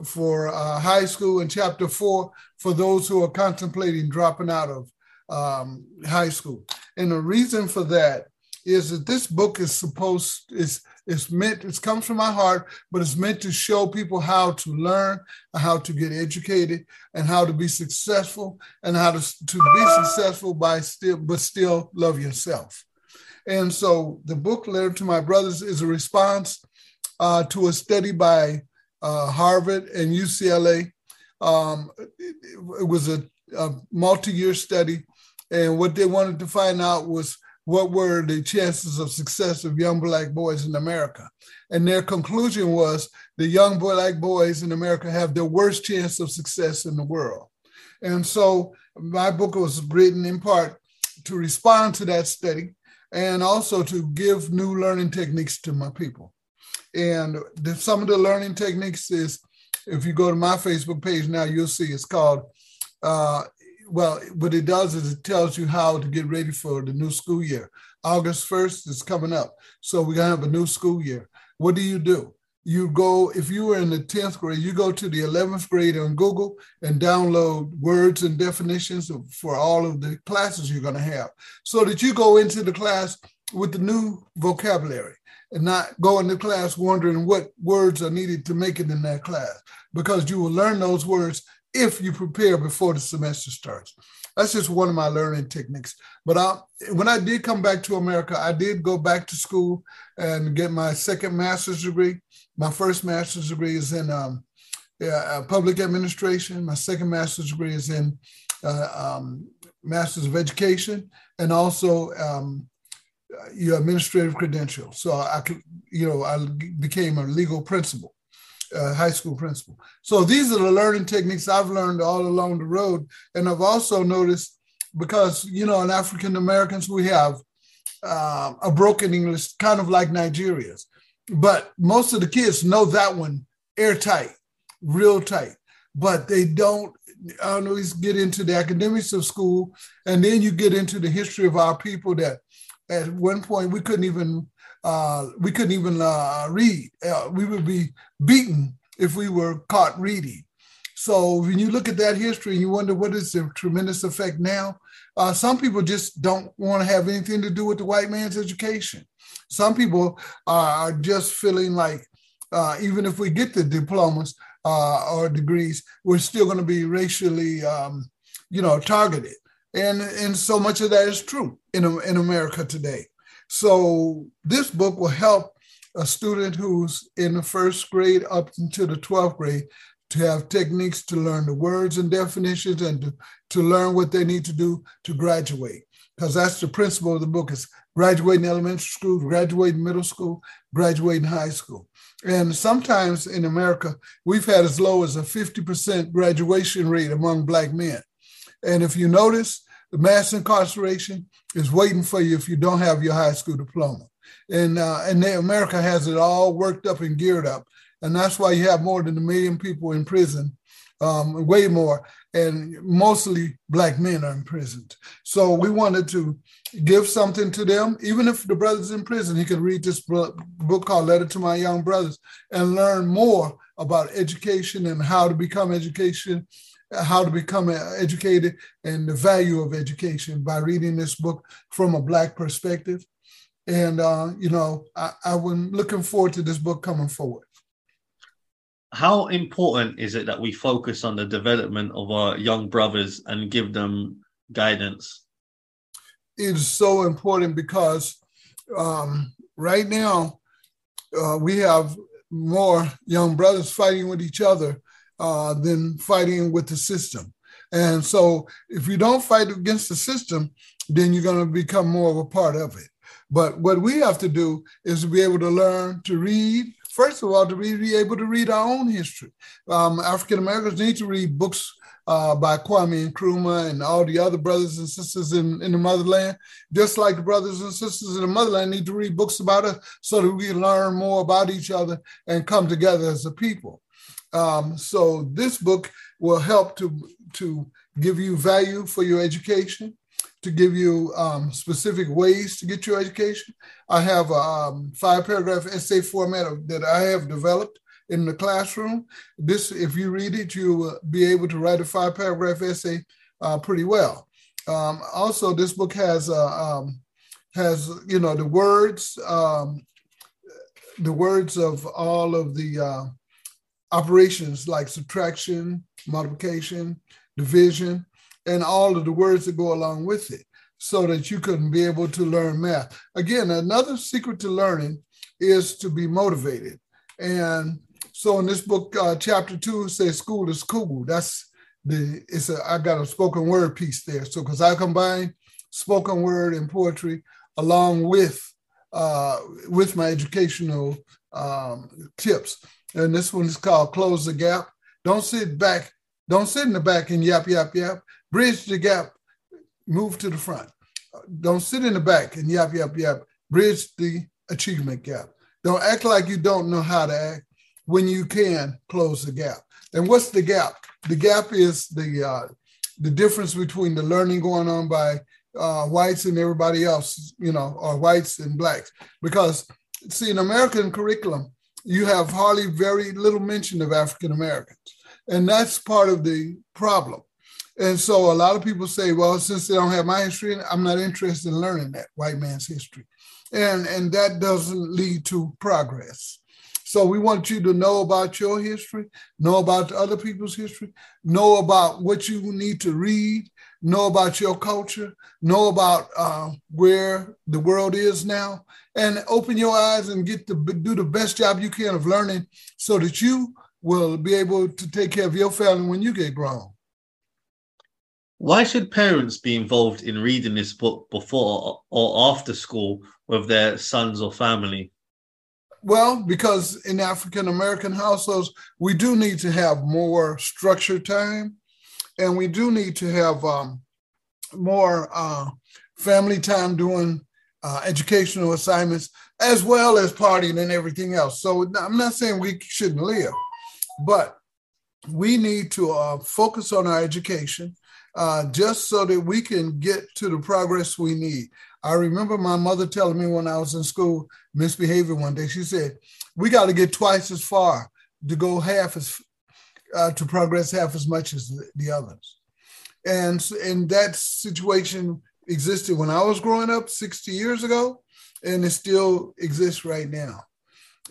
for uh, high school, and chapter four for those who are contemplating dropping out of um, high school. And the reason for that is that this book is supposed is it's meant it comes from my heart, but it's meant to show people how to learn, how to get educated, and how to be successful, and how to, to be successful by still but still love yourself. And so the book letter to my brothers is a response uh, to a study by uh, Harvard and UCLA. Um, it, it, was a, a multi-year study, and what they wanted to find out was what were the chances of success of young black boys in America. And their conclusion was the young black boys in America have the worst chance of success in the world. And so my book was written in part to respond to that study and also to give new learning techniques to my people. And the, some of the learning techniques is, if you go to my Facebook page now, you'll see it's called uh, well, what it does is it tells you how to get ready for the new school year. August 1st is coming up. So we're going to have a new school year. What do you do? You go, if you were in the 10th grade, you go to the 11th grade on Google and download words and definitions for all of the classes you're going to have so that you go into the class with the new vocabulary and not go into class wondering what words are needed to make it in that class because you will learn those words if you prepare before the semester starts. That's just one of my learning techniques. But I, when I did come back to America, I did go back to school and get my second master's degree. My first master's degree is in um, uh, public administration. My second master's degree is in uh, um, master's of education, and also um, your administrative credentials. So I you know, I became a legal principal, uh, high school principal. So these are the learning techniques I've learned all along the road, and I've also noticed because you know, in African Americans we have uh, a broken English, kind of like Nigeria's, but most of the kids know that one airtight, real tight, but they don't always get into the academics of school, and then you get into the history of our people that at one point we couldn't even uh, we couldn't even uh, read. Uh, we would be beaten if we were caught reading. So when you look at that history and you wonder what is the tremendous effect now, uh, some people just don't want to have anything to do with the white man's education. Some people are just feeling like uh, even if we get the diplomas uh, or degrees, we're still going to be racially, um, you know, targeted and and so much of that is true in in America today. So this book will help a student who's in the first grade up into the 12th grade to have techniques to learn the words and definitions and to, to learn what they need to do to graduate. Because that's the principle of the book is graduating elementary school, graduating middle school, graduating high school. And sometimes in America, we've had as low as a 50% graduation rate among Black men. And if you notice, the mass incarceration is waiting for you if you don't have your high school diploma. And, uh, and they, America has it all worked up and geared up. And that's why you have more than a million people in prison, um, way more. And mostly Black men are imprisoned. So we wanted to give something to them. Even if the brother's in prison, he could read this book called Letter to My Young Brothers and learn more about education and how to become education how to become educated and the value of education by reading this book from a Black perspective. And, uh, you know, I, I'm looking forward to this book coming forward.
How important is it that we focus on the development of our young brothers and give them guidance?
It is so important because um, right now uh, we have more young brothers fighting with each other uh, than fighting with the system. And so if you don't fight against the system, then you're going to become more of a part of it. But what we have to do is to be able to learn to read. First of all, to be, able to read our own history. Um, African Americans need to read books uh, by Kwame Nkrumah and all the other brothers and sisters in, in the motherland, just like the brothers and sisters in the motherland need to read books about us so that we learn more about each other and come together as a people. Um, so this book will help to, to give you value for your education, to give you um, specific ways to get your education. I have a um, five paragraph essay format that I have developed in the classroom. This, if you read it, you will be able to write a five paragraph essay uh, pretty well. Um, also, this book has uh, um, has you know the words um, the words of all of the uh, operations like subtraction, multiplication, division, and all of the words that go along with it so that you can be able to learn math. Again, another secret to learning is to be motivated. And so in this book, uh, chapter two says school is cool. That's the, it's a, I got a spoken word piece there. So, cause I combine spoken word and poetry along with, uh, with my educational um, tips and this one is called Close the Gap. Don't sit back, don't sit in the back and yap, yap, yap. Bridge the gap, move to the front. Don't sit in the back and yap, yap, yap. Bridge the achievement gap. Don't act like you don't know how to act when you can close the gap. And what's the gap? The gap is the uh, the difference between the learning going on by uh, whites and everybody else, you know, or whites and blacks. Because see, in American curriculum, you have hardly very little mention of African Americans. And that's part of the problem. And so a lot of people say, well, since they don't have my history, I'm not interested in learning that white man's history. And, and that doesn't lead to progress. So we want you to know about your history, know about other people's history, know about what you need to read, know about your culture, know about uh, where the world is now, and open your eyes and get to do the best job you can of learning so that you will be able to take care of your family when you get grown.
Why should parents be involved in reading this book before or after school with their sons or family?
Well, because in African American households, we do need to have more structured time, and we do need to have um, more uh, family time doing uh, educational assignments as well as partying and everything else. So I'm not saying we shouldn't live, but we need to uh, focus on our education uh, just so that we can get to the progress we need. I remember my mother telling me when I was in school, misbehaving one day, she said, We got to get twice as far to go half as, uh, to progress half as much as the, the others. And, and that situation existed when I was growing up 60 years ago, and it still exists right now.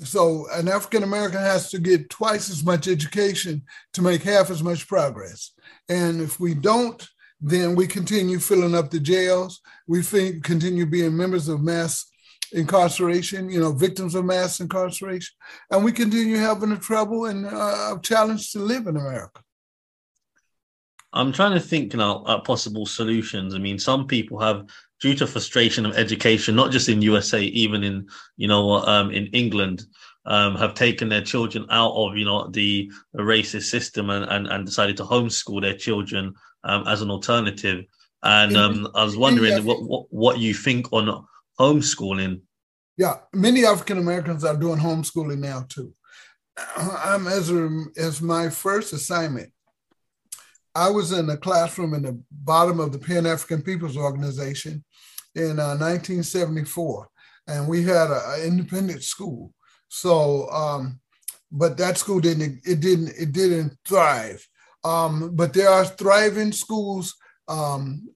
So an African American has to get twice as much education to make half as much progress. And if we don't, then we continue filling up the jails. We continue being members of mass incarceration, you know, victims of mass incarceration, and we continue having a trouble and uh, challenge to live in America.
I'm trying to think now at possible solutions. I mean, some people have, due to frustration of education, not just in USA, even in you know um, in England, um, have taken their children out of you know the, the racist system and, and, and decided to homeschool their children um, as an alternative. And um, I was wondering what, what what you think on homeschooling.
Yeah, many African Americans are doing homeschooling now too. I'm as as my first assignment I was in a classroom in the bottom of the Pan African Peoples Organization in uh, 1974, and we had an independent school. So, um, but that school didn't it didn't it didn't thrive. Um, but there are thriving schools, um,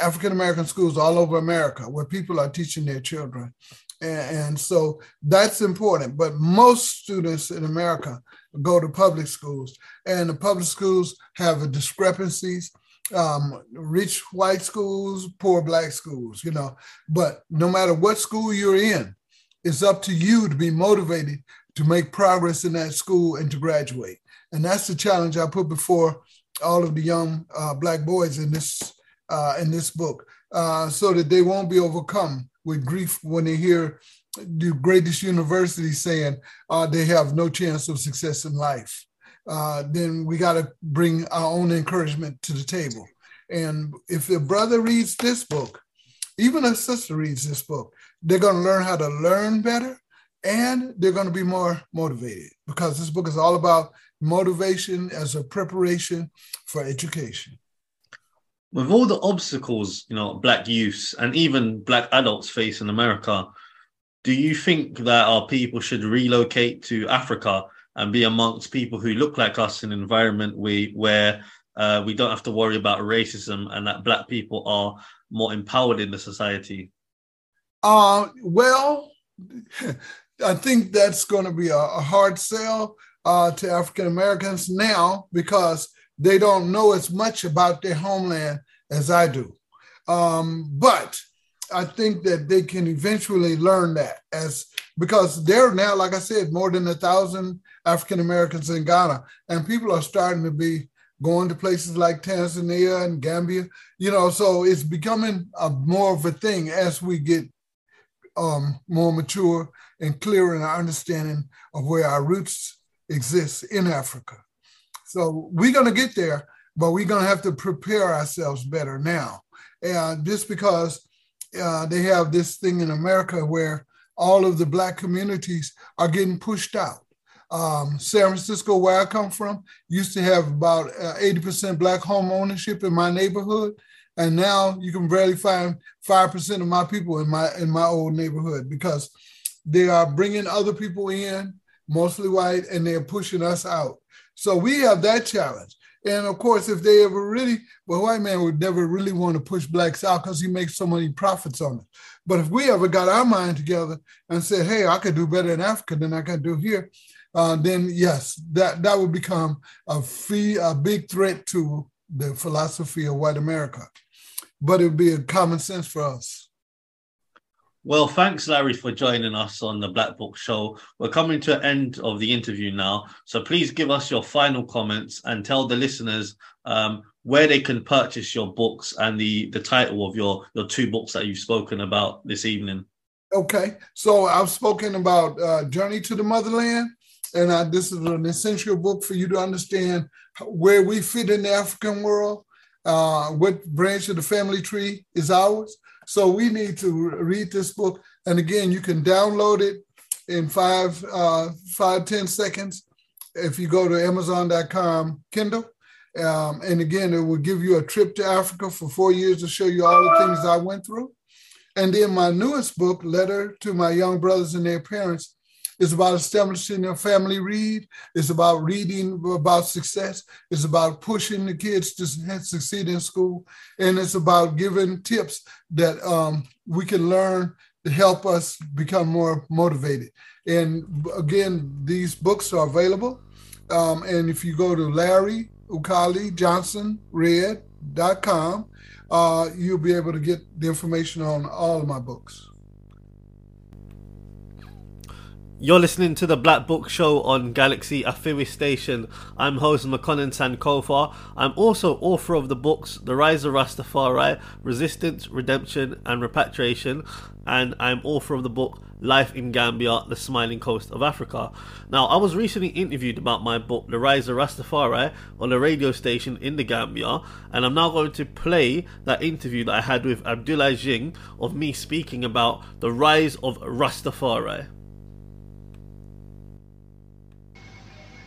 African American schools all over America where people are teaching their children. And, and so that's important. But most students in America go to public schools, and the public schools have discrepancies. Um, rich white schools, poor black schools, you know. But no matter what school you're in, it's up to you to be motivated to make progress in that school and to graduate. And that's the challenge I put before all of the young uh, black boys in this uh, in this book, uh, so that they won't be overcome with grief when they hear the greatest university saying uh, they have no chance of success in life, uh, then we got to bring our own encouragement to the table. And if a brother reads this book, even a sister reads this book, they're going to learn how to learn better and they're going to be more motivated because this book is all about motivation as a preparation for education.
With all the obstacles, you know, black youths and even black adults face in America, do you think that our people should relocate to Africa and be amongst people who look like us in an environment we, where uh, we don't have to worry about racism and that black people are more empowered in the society?
Uh, well, I think that's going to be a, a hard sell uh, to African Americans now because they don't know as much about their homeland as I do. Um, but I think that they can eventually learn that as because there are now, like I said, more than a thousand African Americans in Ghana, and people are starting to be going to places like Tanzania and Gambia. You know, so it's becoming a, more of a thing as we get um, more mature and clearer in our understanding of where our roots exist in Africa. So we're going to get there, but we're going to have to prepare ourselves better now. And just because uh, they have this thing in America where all of the black communities are getting pushed out. Um, San Francisco, where I come from, used to have about uh, 80% black home ownership in my neighborhood. And now you can barely find 5% of my people in my in my old neighborhood because they are bringing other people in, mostly white, and they're pushing us out. So we have that challenge. And of course, if they ever really, well, white man would never really want to push blacks out because he makes so many profits on it. But if we ever got our mind together and said, hey, I could do better in Africa than I can do here, uh, then yes, that, that would become a, fee, a big threat to the philosophy of white America. But it would be a common sense for us.
Well, thanks, Larry, for joining us on the Black Book Show. We're coming to an end of the interview now, so please give us your final comments and tell the listeners um, where they can purchase your books and the the title of your your two books that you've spoken about this evening.
Okay, so I've spoken about uh, Journey to the Motherland, and uh, this is an essential book for you to understand where we fit in the African world, uh, what branch of the family tree is ours. So we need to read this book, and again, you can download it in five, uh, five, ten seconds if you go to Amazon.com Kindle. Um, and again, it will give you a trip to Africa for four years to show you all the things I went through. And then my newest book, Letter to My Young Brothers and Their Parents, is about establishing a family read. It's about reading about success. It's about pushing the kids to succeed in school. And it's about giving tips that um, we can learn to help us become more motivated. And again, these books are available. Um, and if you go to Larry Ukali Johnson Redd.com, uh, you'll be able to get the information on all of my books.
You're listening to the Black Book Show on Galaxy Afiri Station. I'm host Makonnen Sankofa. I'm also author of the books The Rise of Rastafari, Resistance, Redemption, and Repatriation, and I'm author of the book Life in Gambia, The Smiling Coast of Africa. Now, I was recently interviewed about my book The Rise of Rastafari on a radio station in the Gambia, and I'm now going to play that interview that I had with Abdullah Jing of me speaking about the rise of Rastafari.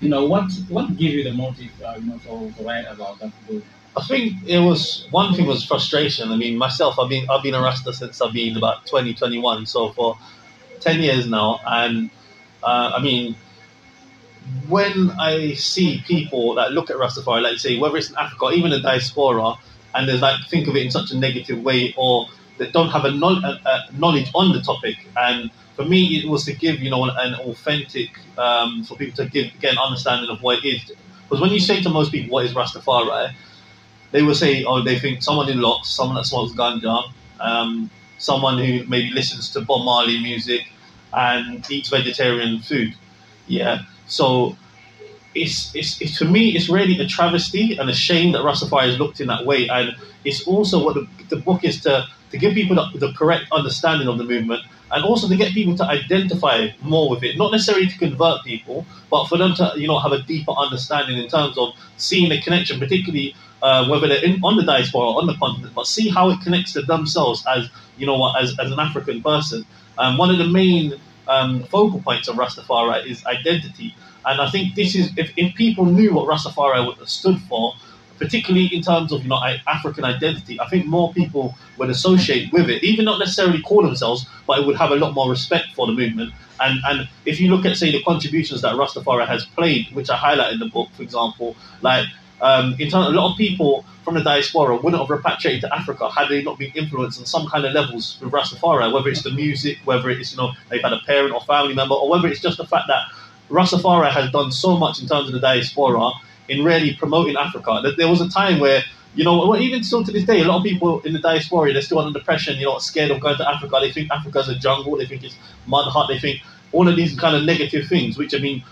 You know, what what gave you the motive, uh, you know, to, write about that book?
I think it was one thing was frustration. I mean, myself, I've been I've been a Rasta since I've been about 20, 21, so for ten years now, and uh, I mean, when I see people that look at Rastafari, like say whether it's in Africa or even in diaspora, and there's like think of it in such a negative way, or that don't have a knowledge on the topic, and for me, it was to give you know an authentic um, for people to give get an understanding of what it is. Because when you say to most people what is Rastafari, they will say, oh, they think someone in locks, someone that smokes ganja, um, someone who maybe listens to Bob Marley music and eats vegetarian food. Yeah, so it's, it's, it's, for me, it's really a travesty and a shame that Rastafari is looked in that way. And it's also what the, the book is to, to give people the, the correct understanding of the movement and also to get people to identify more with it, not necessarily to convert people, but for them to you know have a deeper understanding in terms of seeing the connection, particularly uh, whether they're in, on the diaspora or on the continent, but see how it connects to themselves as you know as, as an African person. Um, one of the main um, focal points of Rastafari is identity, and I think this is if, if people knew what Rastafari would have stood for particularly in terms of you know African identity. I think more people would associate with it, even not necessarily call themselves, but it would have a lot more respect for the movement. And and if you look at say the contributions that Rastafari has played, which I highlight in the book, for example, like um, in terms, a lot of people from the diaspora wouldn't have repatriated to Africa had they not been influenced on some kind of levels with Rastafari, whether it's the music, whether it's you know they've had a parent or family member, or whether it's just the fact that Rastafari has done so much in terms of the diaspora in really promoting Africa. There was a time where, you know, even still to this day, a lot of people in the diaspora, they're still under depression, you know, scared of going to Africa. They think Africa's a jungle, they think it's mud hut, they think all of these kind of negative things, which have been,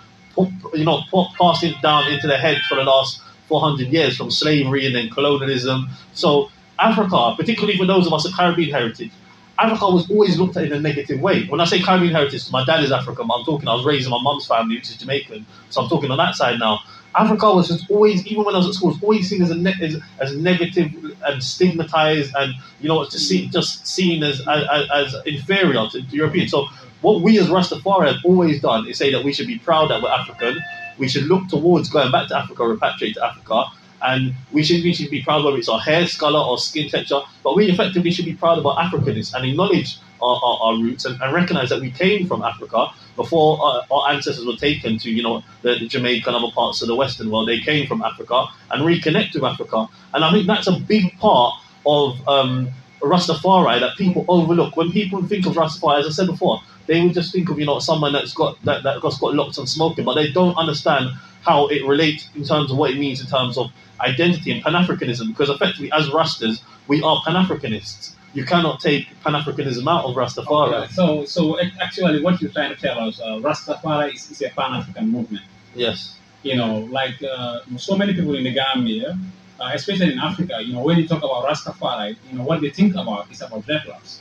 you know, passed down into their head for the last 400 years from slavery and then colonialism. So Africa, particularly for those of us of Caribbean heritage, Africa was always looked at in a negative way. When I say Caribbean heritage, my dad is African. I'm talking. I was raised in my mum's family, which is Jamaican, so I'm talking on that side now. Africa was just always, even when I was at school, was always seen as a ne- as, as negative and stigmatized, and you know, just seen just seen as as, as inferior to, to Europeans. So, what we as Rastafari have always done is say that we should be proud that we're African. We should look towards going back to Africa, repatriate to Africa, and we should we should be proud whether it's our hair color or skin texture. But we effectively should be proud of our Africanness and acknowledge our, our, our roots and, and recognize that we came from Africa before our, our ancestors were taken to, you know, the, the Jamaica and other parts of the Western world. They came from Africa and reconnect with Africa. And I think that's a big part of um, Rastafari that people overlook. When people think of Rastafari, as I said before, they would just think of, you know, someone that's got that, that got locked on smoking, but they don't understand how it relates in terms of what it means in terms of identity and Pan Africanism. Because effectively, as Rastas, we are Pan Africanists. you cannot take Pan Africanism out of Rastafari.
Okay, So, so actually, what you're trying to tell us, uh, Rastafari is, is a Pan African movement.
Yes.
You know, like uh, so many people in the Gambia, uh, especially in Africa, you know, when you talk about Rastafari, you know, what they think about is about dreadlocks.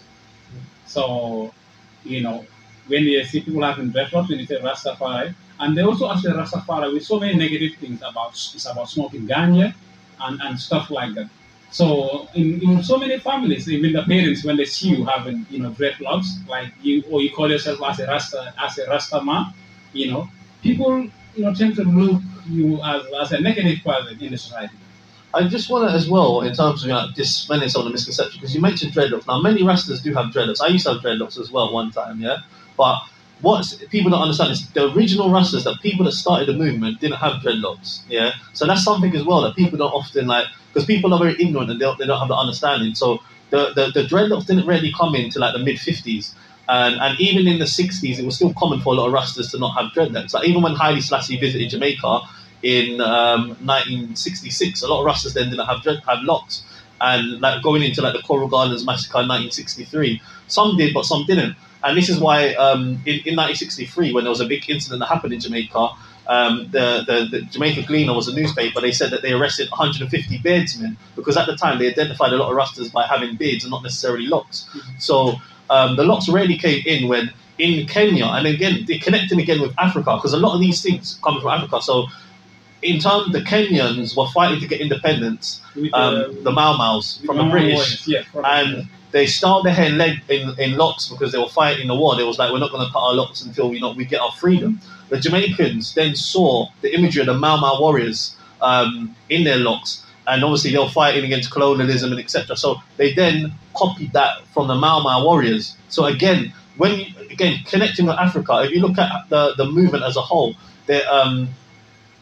So, you know, when they see people having dreadlocks, when they say Rastafari, and they also ask associate Rastafari with so many negative things about it's about smoking ganja and, and stuff like that. So in, in so many families, even the parents, when they see you having, you know, dreadlocks, like you or you call yourself as a Rasta as a Rasta man, you know, people, you know, tend to look you as, as a negative person in the society.
I just want to, as well, in terms of you know, dispelling some of the misconceptions, because you mentioned dreadlocks. Now, many wrestlers do have dreadlocks. I used to have dreadlocks as well one time, yeah? But what people don't understand is the original Rastas, the people that started the movement, didn't have dreadlocks, yeah? So that's something as well that people don't often like, because people are very ignorant and they don't, they don't have the understanding. So the, the, the dreadlocks didn't really come into like the mid 50s. And, and even in the 60s, it was still common for a lot of Rastas to not have dreadlocks. Like even when Haile Selassie visited Jamaica, in um, 1966. A lot of Rastas then didn't have dread, have locks, and like going into like the Coral Gardens massacre in 1963, some did, but some didn't. And this is why um, in, in 1963, when there was a big incident that happened in Jamaica, um, the, the, the Jamaica Gleaner was a newspaper. They said that they arrested 150 beardsmen because at the time they identified a lot of Rastas by having beards and not necessarily locks. So um, the locks really came in when in Kenya, and again they're connecting again with Africa because a lot of these things coming from Africa. So in terms, the Kenyans were fighting to get independence, um,
uh,
the Mau Mau's from the British,
yeah,
and they started their hair in, leg, in, in locks because they were fighting the war. They was like, we're not going to cut our locks until you know we get our freedom. The Jamaicans then saw the imagery of the Mau Mau warriors um, in their locks, and obviously they were fighting against colonialism and etc. So they then copied that from the Mau Mau warriors. So again, when you, again connecting with Africa, if you look at the the movement as a whole, um,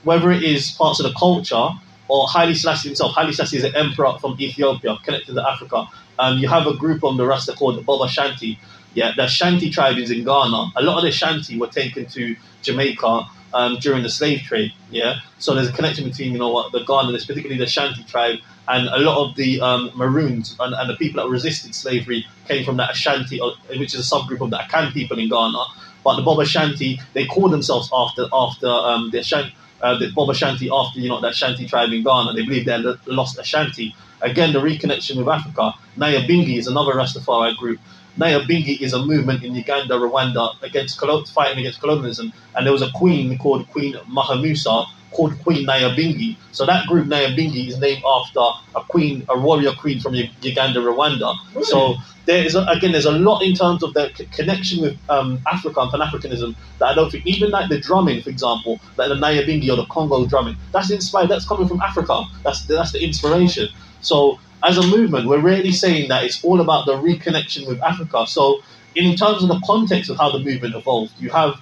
whether it is parts of the culture or Haile Selassie himself. Haile Selassie is an emperor from Ethiopia connected to Africa. Um, you have a group on the Rasta called the Bobo Shanti. Yeah, the Shanti tribe is in Ghana. A lot of the Shanti were taken to Jamaica um, during the slave trade. Yeah, so there's a connection between you know what the Ghanaians, particularly the Shanti tribe, and a lot of the um, Maroons and, and the people that resisted slavery came from that Ashanti, uh, which is a subgroup of the Akan people in Ghana. But the Bobo Shanti, they call themselves after after um, the Shanti uh, the Bobo Ashanti after you know that Shanti tribe in Ghana. They believe they lost Ashanti. Again, the reconnection with Africa. Nyabingi is another Rastafari group. Nyabingi is a movement in Uganda, Rwanda against fighting against colonialism, and there was a queen called Queen Muhumusa called Queen Nyabingi. So that group Nyabingi is named after a queen, a warrior queen from Uganda, Rwanda. So there is a, again, there's a lot in terms of the c- connection with um, Africa and Pan Africanism that I don't think, even like the drumming, for example, like the Nyabingi or the Congo drumming, that's inspired, that's coming from Africa. That's that's the inspiration. So as a movement, we're really saying that it's all about the reconnection with Africa. So in terms of the context of how the movement evolved, you have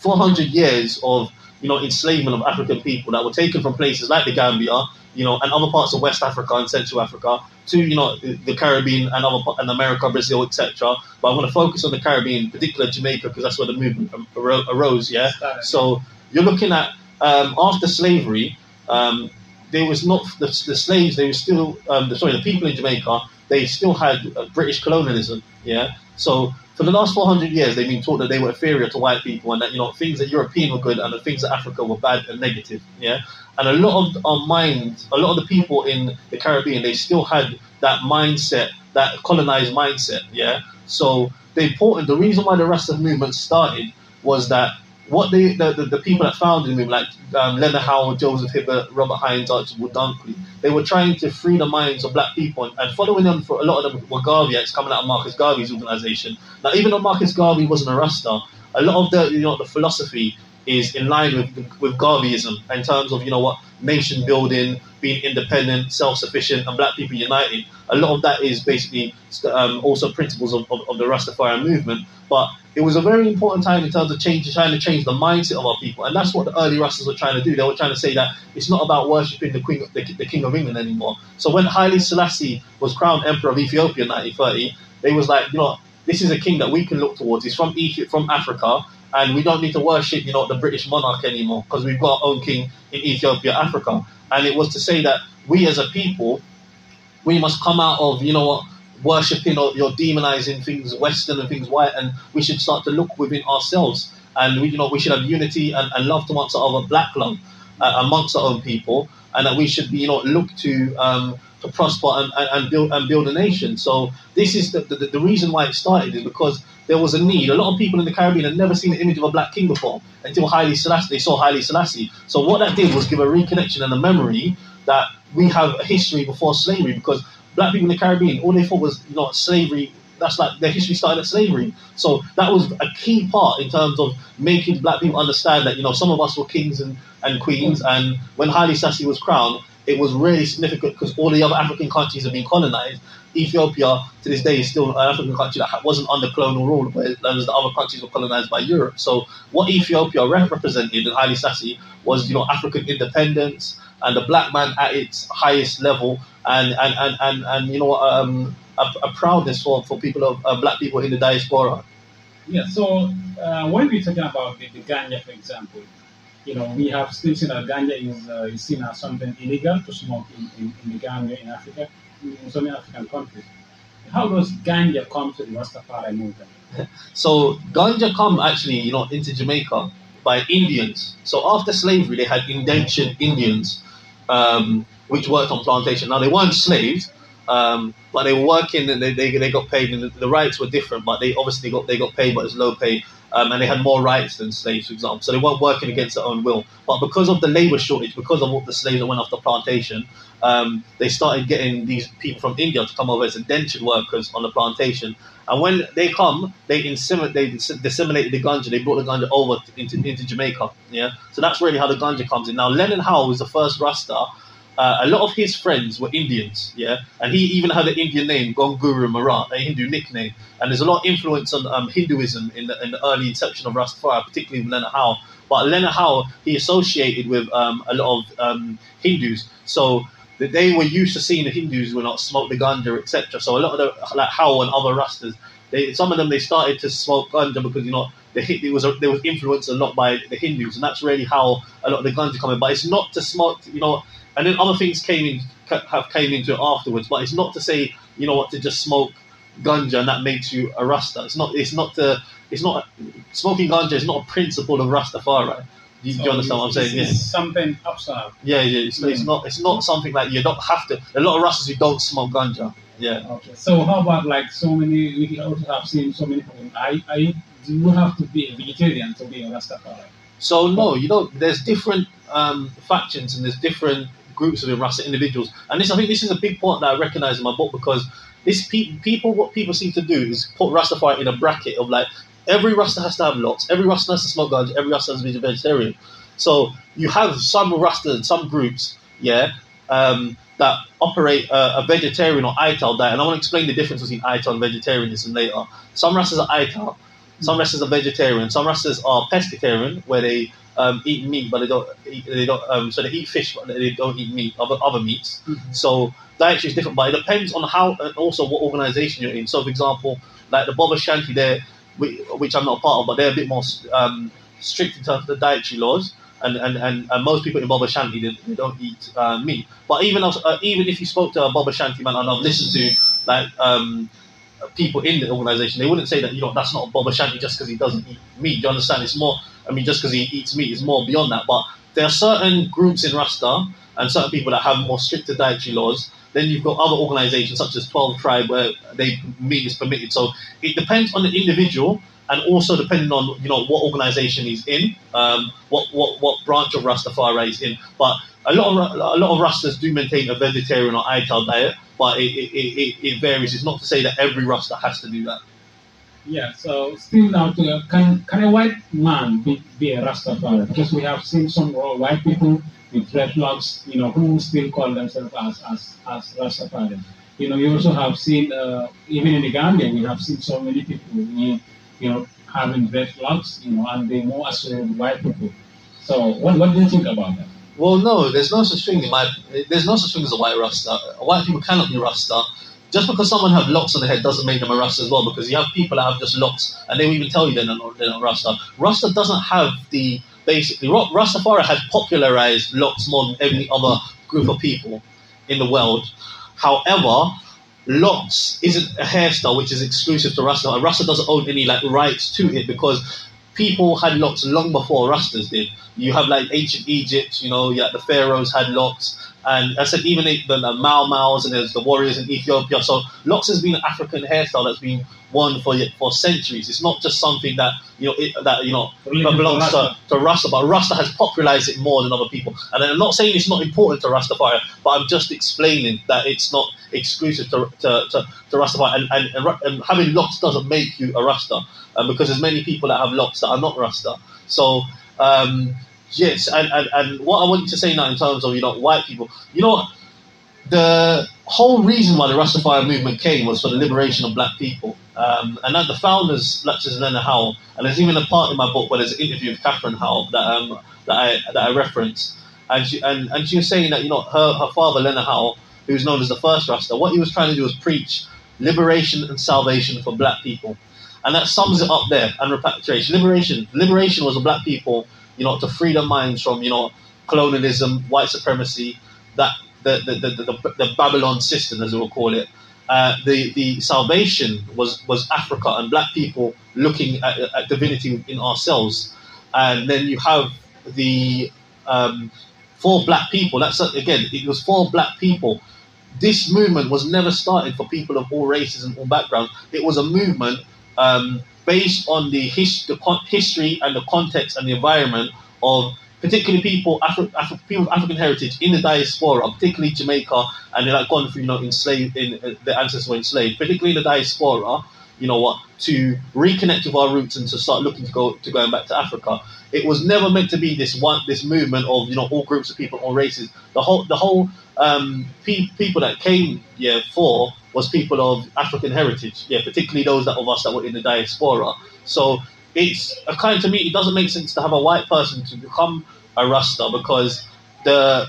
400 years of you know enslavement of African people that were taken from places like the Gambia, you know, and other parts of West Africa and Central Africa to you know the Caribbean and other and America, Brazil, etc. But I'm going to focus on the Caribbean, in particular Jamaica, because that's where the movement arose. Yeah. So you're looking at um, after slavery, um, there was not the, the slaves. They were still um, the, sorry, the people in Jamaica. They still had uh, British colonialism. Yeah. So for the last 400 years, they've been taught that they were inferior to white people, and that you know things that European were good and the things that Africa were bad and negative. Yeah. And a lot of our minds, a lot of the people in the Caribbean, they still had that mindset, that colonized mindset. Yeah. So the important, the reason why the Rasta movement started was that what they, the, the, the people that founded movement, like um, Leonard Howell, Joseph Hibbert, Robert Hinds, Archibald Dunkley, they were trying to free the minds of black people, and, and following them for a lot of them were Garveyites coming out of Marcus Garvey's organization. Now, even though Marcus Garvey wasn't a Rasta, a lot of the you know the philosophy is in line with with Garveyism in terms of you know what nation building, being independent, self sufficient, and black people united. A lot of that is basically um, also principles of, of, of the Rastafarian movement. But it was a very important time in terms of change, trying to change the mindset of our people, and that's what the early Rastas were trying to do. They were trying to say that it's not about worshiping the Queen, the, the King of England anymore. So when Haile Selassie was crowned Emperor of Ethiopia in 1930, they was like, you know, this is a king that we can look towards. He's from Egypt, from Africa, and we don't need to worship, you know, the British monarch anymore because we've got our own king in Ethiopia, Africa. And it was to say that we as a people, we must come out of, you know what, worshipping or you're demonizing things Western and things white, and we should start to look within ourselves. And we, you know, we should have unity and, and love amongst our other black love uh, amongst our own people, and that we should, be, you know, look to um, to prosper and, and, build and build a nation. So this is the, the, the reason why it started is because there was a need. A lot of people in the Caribbean had never seen the image of a black king before until Haile Selassie. They saw Haile Selassie. So what that did was give a reconnection and a memory that we have a history before slavery because black people in the Caribbean, all they thought was you know slavery. That's like their history started at slavery. So that was a key part in terms of making black people understand that you know some of us were kings and, and queens, and when Haile Selassie was crowned, it was really significant because all the other African countries have been colonized. Ethiopia to this day is still an African country that wasn't under colonial rule, whereas the other countries were colonized by Europe. So what Ethiopia represented in Haile Selassie was, you know, African independence and the black man at its highest level, and and and and, and you know, um, a, a, proudness for, for people of uh, black people in the diaspora.
Yeah. So uh, when we're talking about the, the ganja, for example, you know, we have still seen that ganja is, uh, is seen as something illegal to smoke in, in, in the Gambia, in Africa, in so many African countries. How does ganja come to the Rastafari movement?
so ganja come actually, you know, into Jamaica by Indians. So after slavery, they had indentured Indians, um, which worked on plantation. Now they weren't slaves, um, but they were working and they, they, they got paid, and the, the, rights were different. But they obviously got they got paid, but it's low pay um, and they had more rights than slaves, for example. So they weren't working against their own will. But because of the labor shortage, because of all the slaves that went off the plantation, um, they started getting these people from India to come over as indentured workers on the plantation. And when they come, they inseminate, they disseminated the ganja. They brought the ganja over into, into Jamaica. Yeah, so that's really how the ganja comes in. Now, Leonard Howell was the first Rasta uh, a lot of his friends were Indians, yeah, and he even had an Indian name, Gangunguru Maragh, a Hindu nickname. And there's a lot of influence on um, Hinduism in the, in the, early inception of Rastafari, particularly with Leonard Howell. But Leonard Howell, he associated with um, a lot of um, Hindus, so that they were used to seeing the Hindus will not smoke the ganja, etc. So a lot of the like Howell and other Rastas, they some of them they started to smoke ganja because you know the, it was a, there was influenced a lot by the Hindus, and that's really how a lot of the ganja come in. But it's not to smoke, you know and then other things came in have came into it afterwards. But it's not to say you know what to just smoke ganja and that makes you a Rasta. It's not. It's not to. It's not smoking ganja is not a principle of Rastafari. Do you, so you understand what I'm saying?
Yeah. Something upside.
Yeah, yeah. It's, it's, not. It's not something like you don't have to. A lot of Rastas who don't smoke ganja. Yeah.
Okay. So how about like so many? We also have seen so many people. I I do you have to be a vegetarian to be a Rastafari?
So no, you don't. There's different um, factions and there's different groups within Rasta individuals. And this, I think, this is a big point that I recognise in my book because this pe- people, what people seem to do is put Rastafari in a bracket of like every Rasta has to have lots, every Rasta has to smoke ganja, every Rasta has to be a vegetarian. So you have some Rasta, and some groups, yeah, um, that operate a vegetarian or ITAL diet, and I want to explain the difference between ITAL and vegetarianism later. Some Rastas are ITAL, some Rastas are vegetarian, some Rastas are pescatarian, where they um, eat meat, but they don't eat, they don't um, so they eat fish, but they don't eat meat, other other meats. Mm-hmm. So dietary is different, but it depends on how and also what organization you're in. So, for example, like the Bobo Shanti, there, which I'm not a part of, but they're a bit more um, strict in terms of the dietary laws. And, and, and, and most people in Bobo Shanti they, they don't eat uh, meat. But even uh, even if you spoke to a Bobo Shanti man, and I've listened to like um, people in the organization, they wouldn't say that you know that's not Bobo Shanti just because he doesn't eat meat. Do you understand? It's more I mean, just because he eats meat is more beyond that. But there are certain groups in Rasta and certain people that have more stricter dietary laws. Then you've got other organizations such as 12 Tribe where they meat is permitted. So it depends on the individual and also depending on you know what organization he's in, um, what, what what branch of Rastafari is in. But a lot of a lot of Rastas do maintain a vegetarian or ITAL diet, but it, it, it, it varies. It's not to say that every Rasta has to do that.
Yeah, so still now, to, can, can a white man be, be a Rastafari? Because we have seen some white people with dreadlocks, you know, who still call themselves as, as, as Rastafari. You know, you also have seen, uh, even in the Gambia, we have seen so many people, you, you know, having dreadlocks, you know, and they more associated with white people. So, what, what do you think about that?
Well, no, there's no such thing in my. There's no such thing as a white Rasta. White people cannot be Rasta just because someone have locks on their head doesn't make them a Rasta as well. Because you have people that have just locks, and they will even tell you they're not, they're not Rasta. Rasta doesn't have the basically Rastafari has popularized locks more than any other group of people in the world. However, locks isn't a hairstyle which is exclusive to Rasta. Rasta doesn't own any like rights to it because people had locks long before Rastas did. You have like ancient Egypt, you know, yeah, the pharaohs had locks. And I said even the, the Mau Mau's and there's the warriors in Ethiopia. So locks has been an African hairstyle that's been one for for centuries. It's not just something that you know it, that you know
to
belongs to,
Rasta.
to Rasta, but Rasta has popularized it more than other people. And I'm not saying it's not important to Rastafari, but I'm just explaining that it's not exclusive to to, to, to Rastafari. And, and, and, and having locks doesn't make you a Rasta, um, because there's many people that have locks that are not Rasta. So. Um, Yes, and, and, and what I want to say now in terms of you know white people, you know the whole reason why the Rastafari movement came was for the liberation of black people. Um, and that the founders, such as Leonard Howell, and there's even a part in my book where there's an interview with Catherine Howell that, um, that, I, that I reference. And she, and, and she was saying that, you know, her, her father, Leonard Howell, who's known as the first Rasta, what he was trying to do was preach liberation and salvation for black people. And that sums it up there, and repatriation. Liberation. Liberation was the black people, you know, to free their minds from, you know, colonialism, white supremacy, that the, the, the, the, Babylon system, as we will call it. Uh, the the salvation was was Africa and black people looking at, at divinity in ourselves, and then you have the um, for black people. That's again, it was for black people. This movement was never started for people of all races and all backgrounds. It was a movement um, based on the, his, the con- history and the context and the environment of particularly people, Afri- Afri- people of African heritage in the diaspora, particularly Jamaica, and they're like gone through, you know, enslaved, in, uh, the ancestors were enslaved, particularly in the diaspora, you know what, to reconnect with our roots and to start looking to go to going back to Africa. It was never meant to be this one, this movement of you know all groups of people, all races. The whole, the whole um, pe- people that came yeah for was people of African heritage, yeah, particularly those that of us that were in the diaspora. So it's a kind to me. It doesn't make sense to have a white person to become a Rasta because the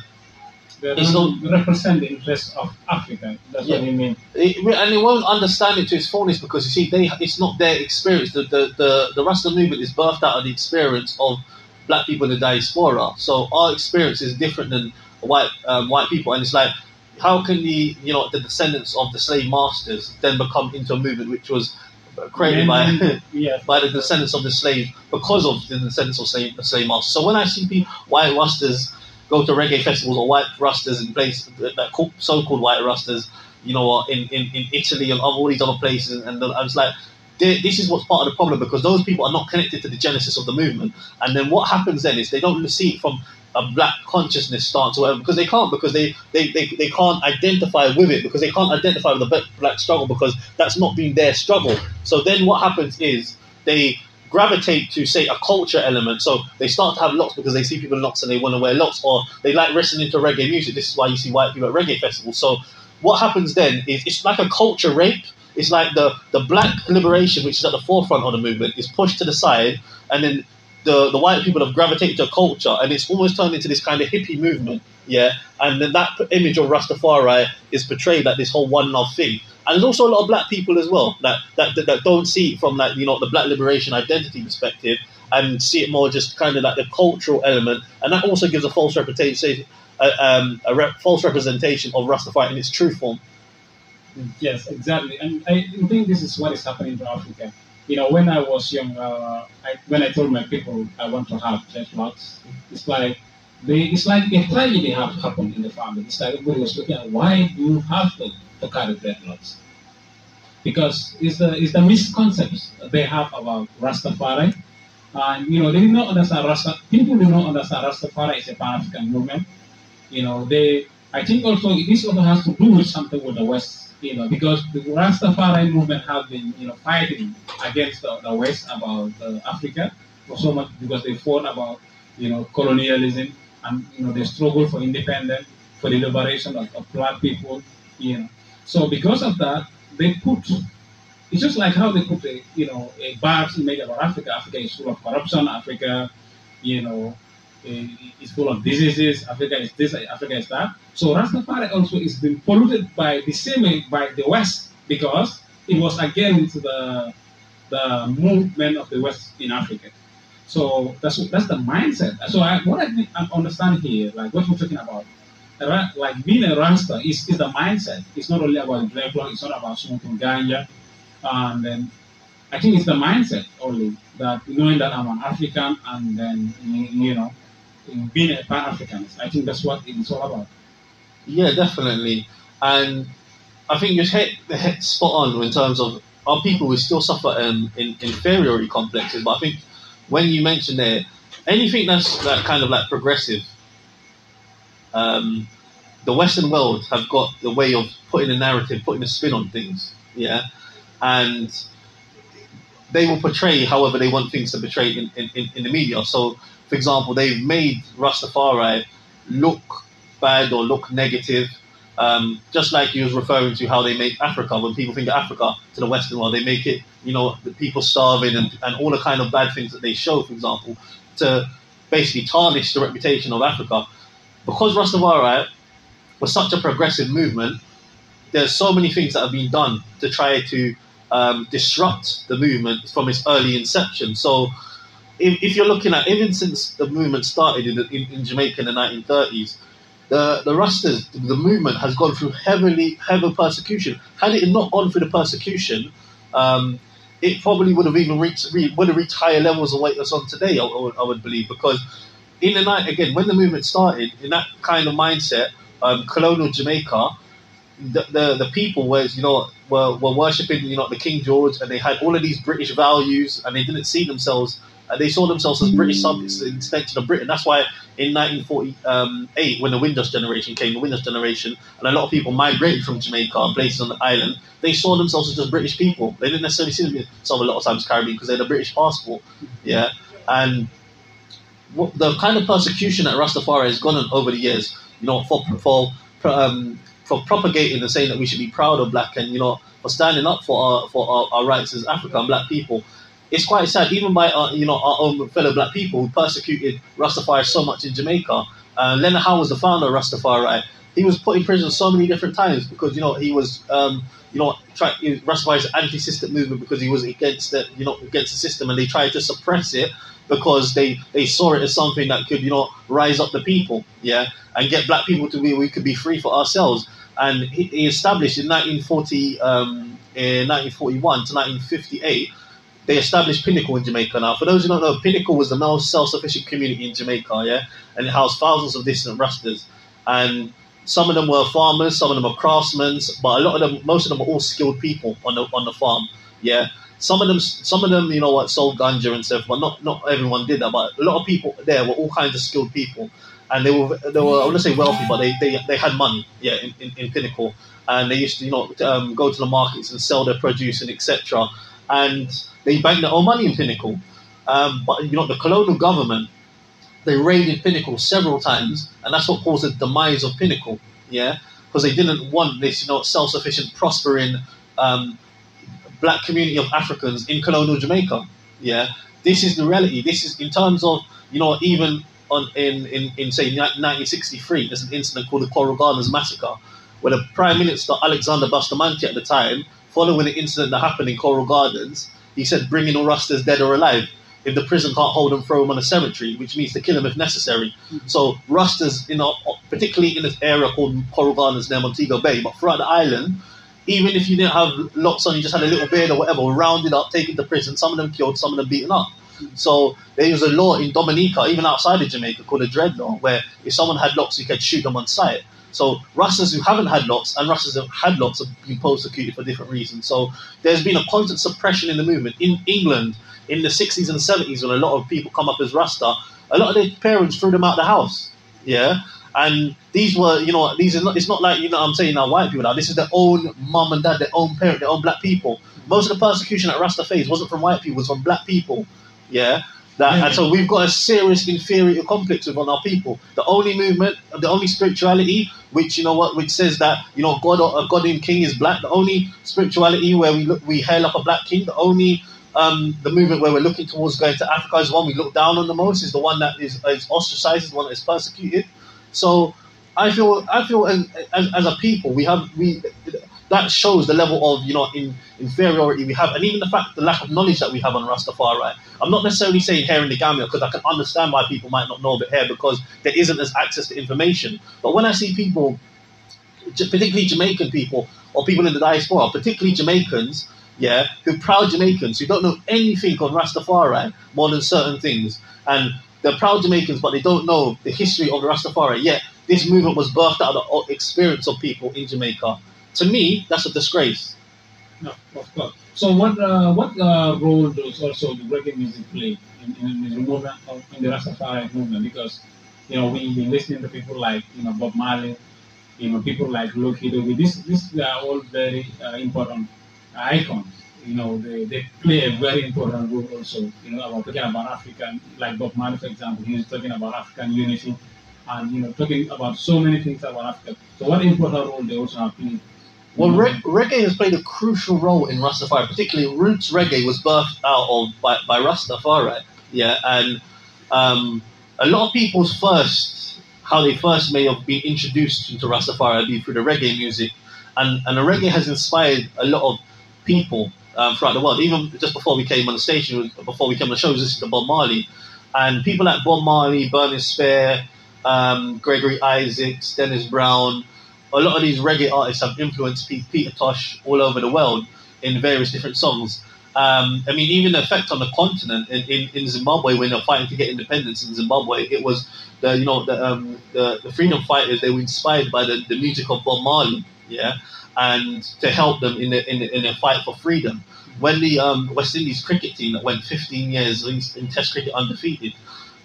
They
It's
don't represent the interests of Africa. That's what you mean.
it, and they won't understand it to its fullness because you see, they it's not their experience. The the the, the Rasta movement is birthed out of the experience of black people in the diaspora. So our experience is different than white um, white people, and it's like. How can the you know the descendants of the slave masters then become into a movement which was created by
yeah.
by the descendants of the slaves because of the descendants of slave, slave masters. So when I see people, white Rastas go to reggae festivals or white Rastas in places uh, that so-called white Rastas, you know, in, in, in Italy and all these other places, and I was like, this is what's part of the problem because those people are not connected to the genesis of the movement. And then what happens then is they don't see it from a black consciousness stance or whatever because they can't because they, they, they, they can't identify with it because they can't identify with the black- struggle because that's not been their struggle. So then what happens is they gravitate to say a culture element. So they start to have locks because they see people in locks and they want to wear locks, or they like listening to reggae music. This is why you see white people at reggae festivals. So what happens then is it's like a culture rape. It's like the the black liberation, which is at the forefront of the movement, is pushed to the side, and then the, the white people have gravitated to culture, and it's almost turned into this kind of hippie movement, yeah. And then that image of Rastafari is portrayed like this whole one love thing. And there's also a lot of black people as well that, that, that, that don't see it from like you know the black liberation identity perspective and see it more just kind of like the cultural element, and that also gives a false representation, uh, um, a rep- false representation of Rastafari in its true form.
Yes, exactly. And I think this is what is happening to Africa. You know, when I was young, uh, I, when I told my people I want to have dreadlocks, it's like they, it's like a tragedy have happened in the family. It's like everybody was looking at why do you have to, to carry dreadlocks? Because it's the it's the misconcepts they have about Rastafari. And you know, they did not understand Rasta people do not understand Rastafari is a Pan African movement. You know, they I think also this also has to do with something with the West, you know, because the Rastafari movement have been, you know, fighting against the, the West about uh, Africa for so much because they fought about, you know, colonialism and you know the struggle for independence, for the liberation of, of black people, you know. So because of that, they put it's just like how they put a you know a bad image about Africa. Africa is full of corruption. Africa, you know, is full of diseases. Africa is this. Africa is that. So Rastafari also is been polluted by the same by the West because it was against the the movement of the West in Africa. So that's that's the mindset. So I, what I I understand here, like what we're talking about, like being a Rasta is, is the mindset. It's not only about dreadlock, it's not about smoking ganja. And then I think it's the mindset only that knowing that I'm an African and then, you know, being a Pan Africanist. I think that's what it's all about.
Yeah, definitely. And I think you hit the hit spot on in terms of our people who still suffer um, in inferiority complexes. But I think when you mention there anything that's that kind of like progressive, um, the Western world have got the way of putting a narrative, putting a spin on things. Yeah, and they will portray however they want things to portray in, in, in the media. So, for example, they've made Rastafari look bad or look negative um, just like you was referring to how they make Africa, when people think of Africa to the Western world, they make it, you know, the people starving and, and all the kind of bad things that they show, for example, to basically tarnish the reputation of Africa. Because Rastafari was such a progressive movement, there's so many things that have been done to try to um, disrupt the movement from its early inception. So, if, if, you're looking at even since the movement started in, in, in Jamaica in the 1930s, the the Rastas, the movement has gone through heavily heavy persecution. Had it not gone through the persecution, um, it probably would have even reached re, would have reached higher levels of what it's on today. I, I, would, believe because in the night again when the movement started in that kind of mindset, um, colonial Jamaica, the, the, the people was you know were, were worshiping you know the King George and they had all of these British values and they didn't see themselves they saw themselves as British subjects, an extension of Britain. That's why in 1948, when the Windrush generation came, the Windrush generation, and a lot of people migrated from Jamaica and places on the island, they saw themselves as just British people. They didn't necessarily see themselves a lot of times Caribbean because they had a British passport. Yeah, and what, the kind of persecution that Rastafari has gone on over the years, you know, for for um, for propagating and saying that we should be proud of black and you know for standing up for our for our, our rights as African black people it's quite sad, even by our, you know our own fellow black people who persecuted Rastafari so much in Jamaica. Uh, Leonard Howell was the founder of Rastafari. He was put in prison so many different times because you know he was um, you know try, Rastafari's anti-system movement because he was against the you know against the system and they tried to suppress it because they they saw it as something that could you know rise up the people yeah and get black people to be we could be free for ourselves and he, he established in 1940 um, in 1941 to 1958 they established Pinnacle in Jamaica. Now, for those who don't know, Pinnacle was the most self-sufficient community in Jamaica, yeah, and it housed thousands of dissident rustlers. and some of them were farmers, some of them were craftsmen, but a lot of them, most of them were all skilled people on the on the farm, yeah. Some of them, some of them, you know what, sold ganja and stuff, but not not everyone did that. But a lot of people there were all kinds of skilled people, and they were they were I want to say wealthy, but they, they, they had money, yeah, in, in, in Pinnacle, and they used to you know um, go to the markets and sell their produce and etc. And they banked their own money in Pinnacle. Um, but you know, the colonial government they raided Pinnacle several times, and that's what caused the demise of Pinnacle. Yeah, because they didn't want this, you know, self-sufficient, prospering um, black community of Africans in colonial Jamaica. Yeah, this is the reality. This is in terms of you know even on in in, in say 1963, there's an incident called the Coral Gardens massacre, where the Prime Minister Alexander Bustamante at the time, following the incident that happened in Coral Gardens, he said, bringing all Rastas dead or alive. If the prison can't hold them, throw them on a cemetery, which means to kill them if necessary. Mm-hmm. So Rastas, you know, particularly in this area called Gardens near Montego Bay, but throughout the island, even if you didn't have locks on, you just had a little beard or whatever, rounded up, taken to prison. Some of them killed, some of them beaten up. Mm-hmm. So there was a law in Dominica, even outside of Jamaica, called a dread law, where if someone had locks, you could shoot them on sight. So Rastas who haven't had locks and Rastas who have had locks have been persecuted for different reasons. So there's been a constant suppression in the movement. In England, in the 60s and 70s, when a lot of people come up as Rasta, a lot of their parents threw them out of the house. Yeah. And these were, you know, these are not, it's not like, you know, I'm saying now white people now. This is their own mum and dad, their own parent, their own black people. Most of the persecution that Rasta faced wasn't from white people, it was from black people. Yeah. That, yeah. And so we've got a serious inferior complex within our people. The only movement, the only spirituality, which you know what, which says that you know God, a God in King is black. The only spirituality where we look, we hail up a black king. The only um, the movement where we're looking towards going to Africa is the one we look down on the most. Is the one that is, is ostracized, is the one that is persecuted. So I feel I feel as, as, as a people we have we that shows the level of you know in inferiority we have, and even the fact the lack of knowledge that we have on Rastafari. I'm not necessarily saying here in the Gambia because I can understand why people might not know it here because there isn't as access to information. But when I see people, particularly Jamaican people or people in the diaspora, particularly Jamaicans, yeah, who proud Jamaicans who don't know anything on Rastafari more than certain things, and they're proud Jamaicans, but they don't know the history of the Rastafari. Yet this movement was birthed out of the experience of people in Jamaica. To me, that's a disgrace.
No, of course. So what uh, what uh, role does also the reggae music play in, in, in the movement of, in the Rastafari movement? Because you know we've been listening to people like you know Bob Marley, you know people like Lucky Dube. These this are all very uh, important icons. You know they, they play a very important role also. You know about talking about African, like Bob Marley for example, he's talking about African unity, and you know talking about so many things about Africa. So what important role they also have played
well, re- reggae has played a crucial role in Rastafari, particularly roots reggae was birthed out of by, by Rastafari. Yeah, and um, a lot of people's first, how they first may have been introduced into Rastafari be through the reggae music, and and the reggae has inspired a lot of people um, throughout the world. Even just before we came on the station, before we came on the show, this is the Bob Marley, and people like Bob Marley, Burning Spear, um, Gregory Isaacs, Dennis Brown a lot of these reggae artists have influenced Peter Tosh all over the world in various different songs. Um, I mean, even the effect on the continent in, in, in, Zimbabwe when they're fighting to get independence in Zimbabwe, it was the you know the um, the, the, freedom fighters. They were inspired by the, the music of Bob Marley, yeah, and to help them in the in, the, in their fight for freedom. When the um, West Indies cricket team that went 15 years in, Test cricket undefeated,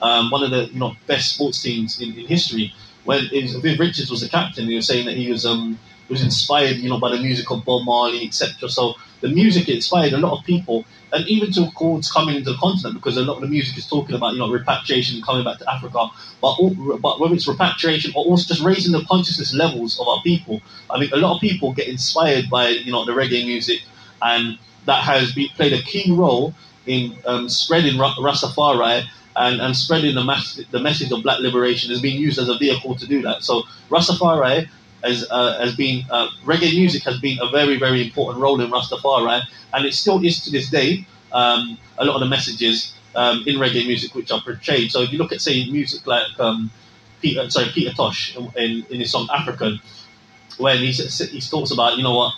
um, one of the you know best sports teams in, in history, when Viv Richards was the captain, he was saying that he was um, was inspired, you know, by the music of Bob Marley, etc. So the music inspired a lot of people, and even towards coming into the continent, because a lot of the music is talking about, you know, repatriation, and coming back to Africa. But all, but whether it's repatriation or also just raising the consciousness levels of our people, I mean, a lot of people get inspired by, you know, the reggae music, and that has be, played a key role in um, spreading Rastafari and, and spreading the, mass, the message of black liberation is being used as a vehicle to do that. So Rastafari has, uh, has been, uh, reggae music has been a very, very important role in Rastafari, and it still is to this day. Um, a lot of the messages um, in reggae music which are portrayed. So if you look at, say, music like um, Peter, sorry, Peter Tosh in, in his song African, when he, he talks about, you know what,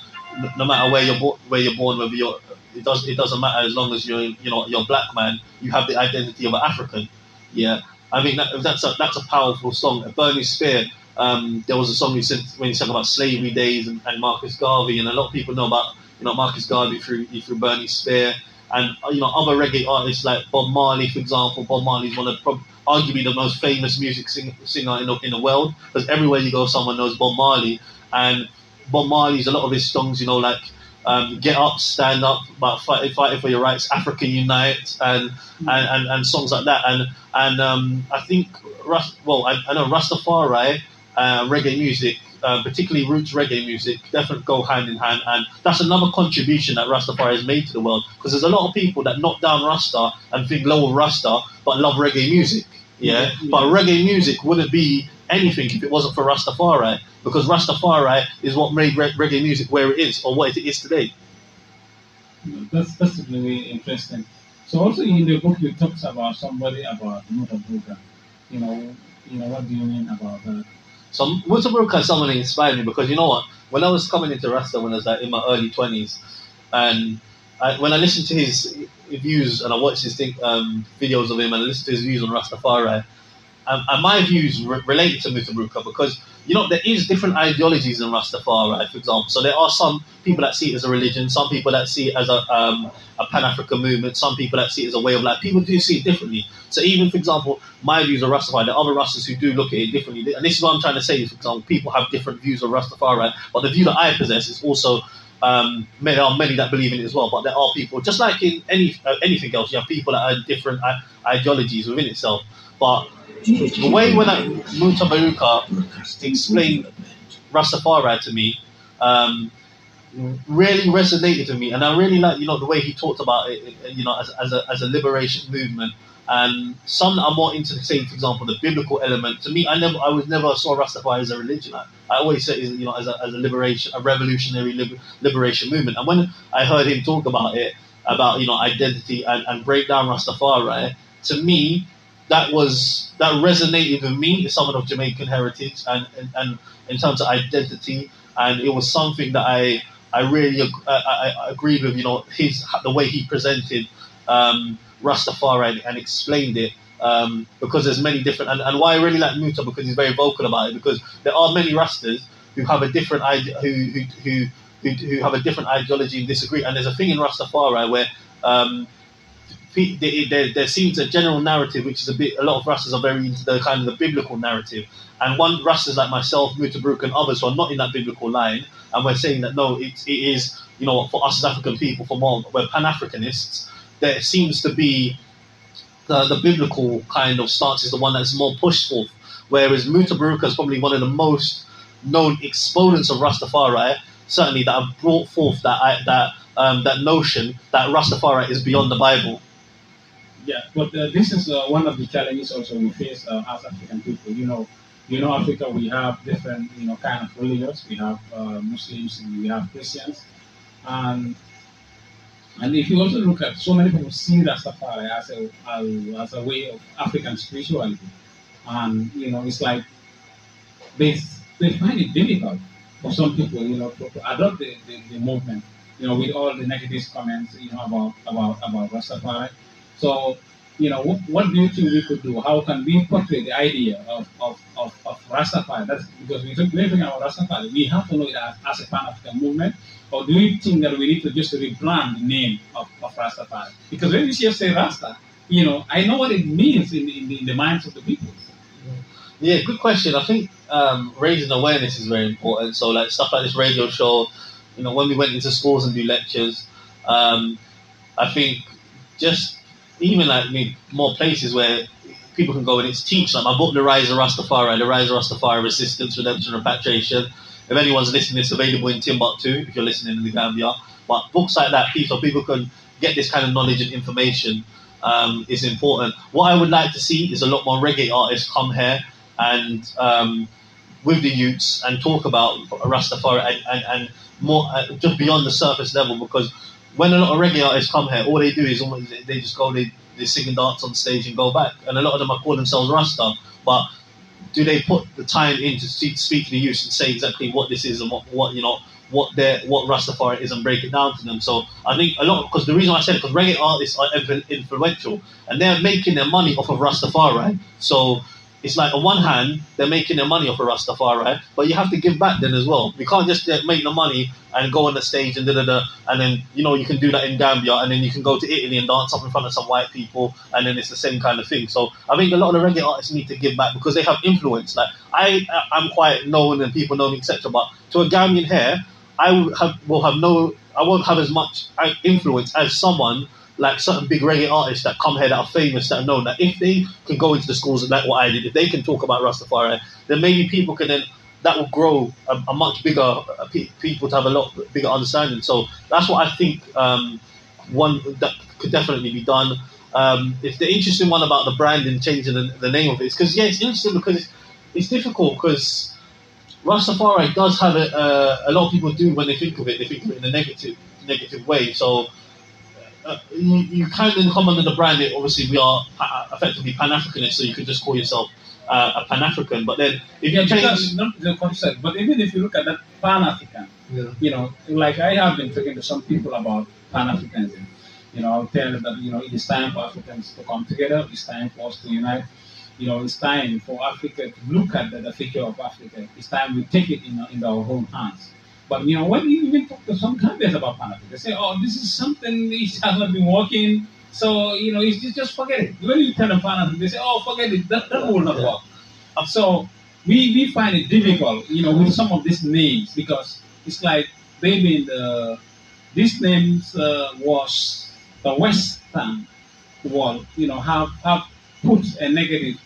no matter where you're, bo- where you're born, whether you're it does it doesn't matter as long as you're you know you're black man. You have the identity of an African. Yeah, I mean that, that's a that's a powerful song. Burning Spear. Um, there was a song he said when he sang about slavery days and, and, Marcus Garvey, and a lot of people know about you know Marcus Garvey through through Burning Spear, and uh, you know other reggae artists like Bob Marley, for example. Bob Marley is one of arguably the most famous music sing, singer in the, in the world because everywhere you go, someone knows Bob Marley, and Bob Marley's a lot of his songs, you know, like um, get up, stand up, about fight, fighting for your rights, Africa Unite, and, mm-hmm. and, and, and, songs like that. And and um, I think, well, I, I know Rastafari, uh, reggae music, uh, particularly roots reggae music, definitely go hand in hand. And that's another contribution that Rastafari has made to the world because there's a lot of people that knock down Rasta and think low of Rasta, but love reggae music. Yeah, yeah. but reggae music wouldn't be anything if it wasn't for Rastafari because Rastafari is what made reggae music where it is or what it is today.
That's that's really interesting. So also in the book you talked about somebody about Mutabaruka. You know, you know what do you mean about that?
So Mutabaruka is someone who inspired me because you know what? When I was coming into Rasta when I was like in my early twenties, and I, when I listened to his views and I watched his think, um, videos of him and I listened to his views on Rastafari, and my views re- related to Mutabaruka because you know there is different ideologies in Rastafari, for example. So there are some people that see it as a religion, some people that see it as a, um, a Pan African movement, some people that see it as a way of life. People do see it differently. So even for example, my views of Rastafari, there are other Rastas who do look at it differently. And this is what I'm trying to say. Is, For example, people have different views of Rastafari, but the view that I possess is also um, there are many that believe in it as well, but there are people, just like in any uh, anything else, you have people that have different uh, ideologies within itself. But the way when I, Mutabaruka explained Rastafari to me, um, really resonated with me, and I really like you know the way he talked about it, you know, as, as a as a liberation movement. And some are more into, say, for example, the biblical element. To me, I never, I was never saw Rastafari as a religion. I, I always say, you know, as a, as a liberation, a revolutionary liber, liberation movement. And when I heard him talk about it, about you know identity and, and break down Rastafari, to me, that was that resonated with me as someone of Jamaican heritage and, and, and in terms of identity, and it was something that I I really I, I agreed with. You know, his the way he presented. Um, Rastafari and, and explained it. Um, because there's many different and, and why I really like Muta because he's very vocal about it because there are many Rastas who have a different ide- who, who, who, who, who have a different ideology and disagree and there's a thing in Rastafari where um, there, there seems a general narrative which is a bit a lot of Rastas are very into the kind of the biblical narrative and one Rastas like myself Mutabaruka and others who are not in that biblical line and we're saying that no it, it is you know for us as African people for more we're Pan-Africanists there seems to be the, the biblical kind of stance is the one that's more pushed forth, whereas Mutabaruka is probably one of the most known exponents of Rastafari, certainly that have brought forth that that um, that notion that Rastafari is beyond the Bible.
Yeah, but uh, this is uh, one of the challenges also we face uh, as African people. You know, you know, Africa we have different you know kind of religions. We have uh, Muslims, we have Christians, and and if you also look at so many people see Rastafari as a as, as a way of African spirituality, and you know it's like they they find it difficult for some people, you know, to, to adopt the, the, the, movement, you know, with all the negative comments, you know, about about about Rastafari. So, you know, what, what do you think we could do? How can we portray the idea of, of, of, of Rastafari? That's because we talk anything about Rastafari, we have to know it as, as a Pan African movement or do you think that we need to just rebrand the name of, of Rastafari? Because when you just say Rasta, you know, I know what it means in, in, in the minds of the people.
Yeah, good question. I think um, raising awareness is very important. So, like stuff like this radio show, you know, when we went into schools and do lectures, um, I think just even like me, more places where people can go and it's teach. Like my book, The Rise of Rastafari, The Rise of Rastafari Resistance, Redemption, Repatriation if anyone's listening, it's available in Timbooktoo if you're listening in the Gambia. But books like that, so people can get this kind of knowledge and information um, is important. What I would like to see is a lot more reggae artists come here and um, with the youths and talk about Rastafari and, and, and more uh, just beyond the surface level because when a lot of reggae artists come here, all they do is they just go, they, they sing and dance on stage and go back. And a lot of them are call themselves Rasta, but do they put the time in to speak to the youth and say exactly what this is and what, what you know what their what Rastafari is and break it down to them. So I think a lot because the reason I said because reggae artists are influential and they're making their money off of Rastafari. So it's like on one hand they're making their money off of Rastafari, but you have to give back then as well. You can't just uh, make the money and go on the stage and da da da, and then you know you can do that in Gambia, and then you can go to Italy and dance up in front of some white people, and then it's the same kind of thing. So I think a lot of the reggae artists need to give back because they have influence. Like I, I'm quite known and people know me, etc. But to a Gambian here, I will have, will have no, I won't have as much uh, influence as someone like certain big reggae artists that come here that are famous that are known that if they can go into the schools and like what I did, if they can talk about Rastafari, then maybe people can then that will grow a, a much bigger uh, people to have a lot bigger understanding. So that's what I think um, one that could definitely be done. Um, if the interesting one about the brand and changing the, the name of it because yeah, it's interesting because it's, it's difficult because Rastafari does have a, uh, a lot of people do when they think of it, they think of it in a negative negative way. So uh, you, you kind of come under the brand. It, obviously, we are effectively Pan Africanists, so you could just call yourself uh, a Pan African. But then, if you change,
not the concept, but even if you look at that Pan African, yeah. you know, like I have been talking to some people about Pan Africanism. You know, I'll tell them that you know it is time for Africans to come together. It's time for us to unite. You know, it's time for Africa to look at the, the future of Africa. It's time we take it in, in our own hands. But you know, when you even talk to some candidates about Pan they say, "Oh, this is something it has not been working." So you know, you just forget it. When you tell them Pan they say, "Oh, forget it. That, that will not work." So we, we find it difficult, you know, with some of these names because it's like they've been the these names uh, was the Western world, you know, have have put a negative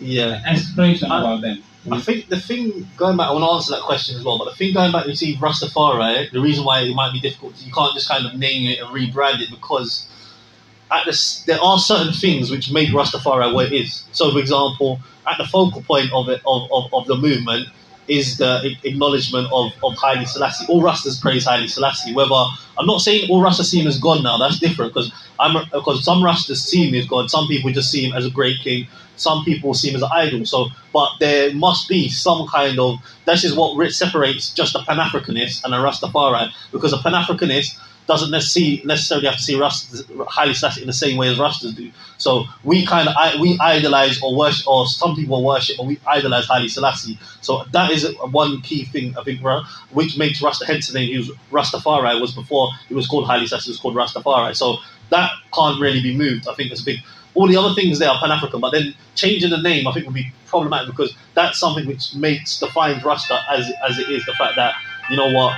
yeah
expression about them.
I think the thing going back, I want to answer that question as well. But the thing going back, you see Rastafari, the reason why it might be difficult, you can't just kind of name it and rebrand it because at this, there are certain things which make Rastafari what it is. So, for example, at the focal point of it of, of, of the movement is the acknowledgement of, of Haile Selassie. All Rastas praise Haile Selassie. Whether I'm not saying all Rastas see him as God now, that's different because I'm because some Rastas see him as God, some people just see him as a great king, some people see him as an idol. So, but there must be some kind of this is what separates just a Pan Africanist and a Rastafari because a Pan Africanist doesn't necessarily have to see Rust Haile Selassie in the same way as Rastas do. So we kind of we idolize or worship, or some people worship, or we idolize Haile Selassie. So that is one key thing I think, which makes Rasta hence the name he was Rastafari was before it was called Haile Selassie, it was called Rastafari. So that can't really be moved. I think it's a big. All the other things there are Pan African, but then changing the name I think would be problematic because that's something which makes defines Rasta as as it is. The fact that you know what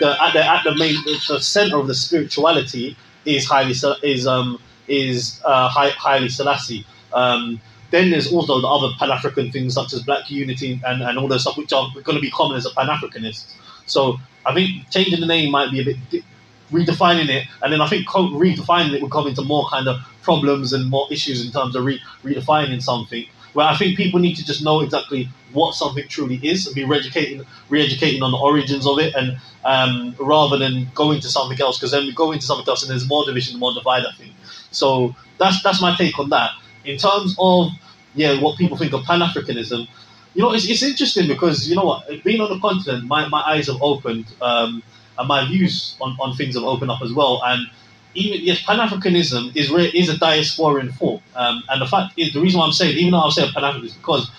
the at the at the main the center of the spirituality is Haile is um is uh, Haile Selassie. Um, then there's also the other Pan African things such as Black Unity and, and all those stuff which are going to be common as a Pan Africanist. So I think changing the name might be a bit redefining it, and then I think redefining it would come into more kind of problems and more issues in terms of re- redefining something where I think people need to just know exactly what something truly is and be re-educating, re-educating on the origins of it, and um, rather than going to something else, because then we go into something else and there's more division, more divide. I think so. That's that's my take on that. In terms of yeah, what people think of Pan Africanism, you know, it's, it's interesting because you know what, being on the continent, my, my eyes have opened, um, and my views on, on things have opened up as well, and even yes, Pan Africanism is is a diasporan thought, um, and the fact is the reason why I'm saying even though I'm saying Pan African is because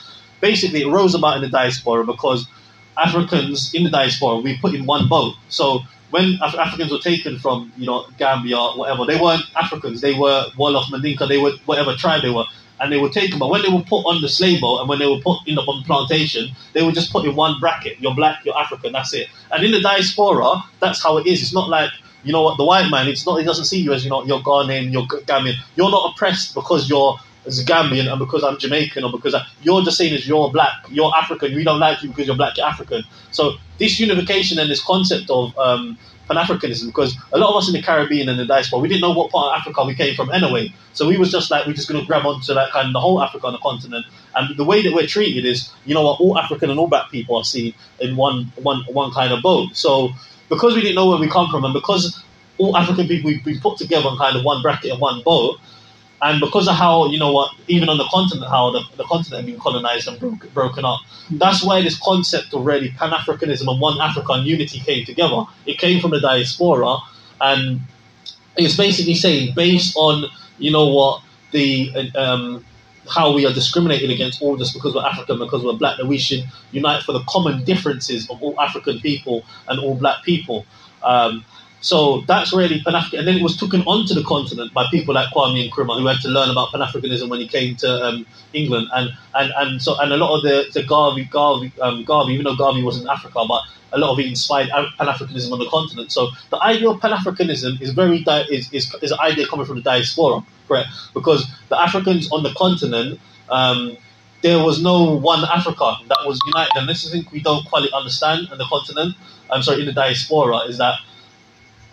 basically it rose about in the diaspora because Africans in the diaspora we put in one boat. So when Af- Africans were taken from you know Gambia or whatever, they weren't Africans. They were Wolof, Mandinka. They were whatever tribe they were, and they were taken. But when they were put on the slave boat and when they were put in the on plantation, they were just put in one bracket. You're black, you're African. That's it. And in the diaspora, that's how it is. It's not like you know what, the white man, it's not, he doesn't see you as, you know, you're Ghanaian, you're Gambian. You're not oppressed because you're as Gambian and because I'm Jamaican or because I, you're just saying as you're black, you're African, we don't like you because you're black, you're African. So this unification and this concept of um, Pan Africanism, because a lot of us in the Caribbean and the diaspora, we didn't know what part of Africa we came from anyway. So we was just like, we're just going to grab onto that kind of the whole Africa on the continent. And the way that we're treated is, you know what, all African and all black people are seen in one, one, one kind of boat. So because we didn't know where we come from, and because all African people we've been put together in kind of one bracket and one boat, and because of how you know what, even on the continent, how the, the continent had been colonized and broke, broken up, that's why this concept of really Pan Africanism and one African unity came together. It came from the diaspora, and it's basically saying based on you know what the um, how we are discriminated against all just because we're African, because we're black, that we should unite for the common differences of all African people and all black people. Um, so that's really Pan African. And then it was taken onto the continent by people like Kwame Nkrumah, who had to learn about Pan Africanism when he came to um, England. And, and, and so and a lot of the, the Garvey, Garvey, um, Garvey, even though Garvey was in Africa, but a lot of it inspired Pan Africanism on the continent. So the idea of Pan Africanism is very di- is, is, is an idea coming from the diaspora, correct? Because the Africans on the continent. Um, there was no one Africa that was united, and this is something we don't quite understand in the continent. I'm sorry, in the diaspora, is that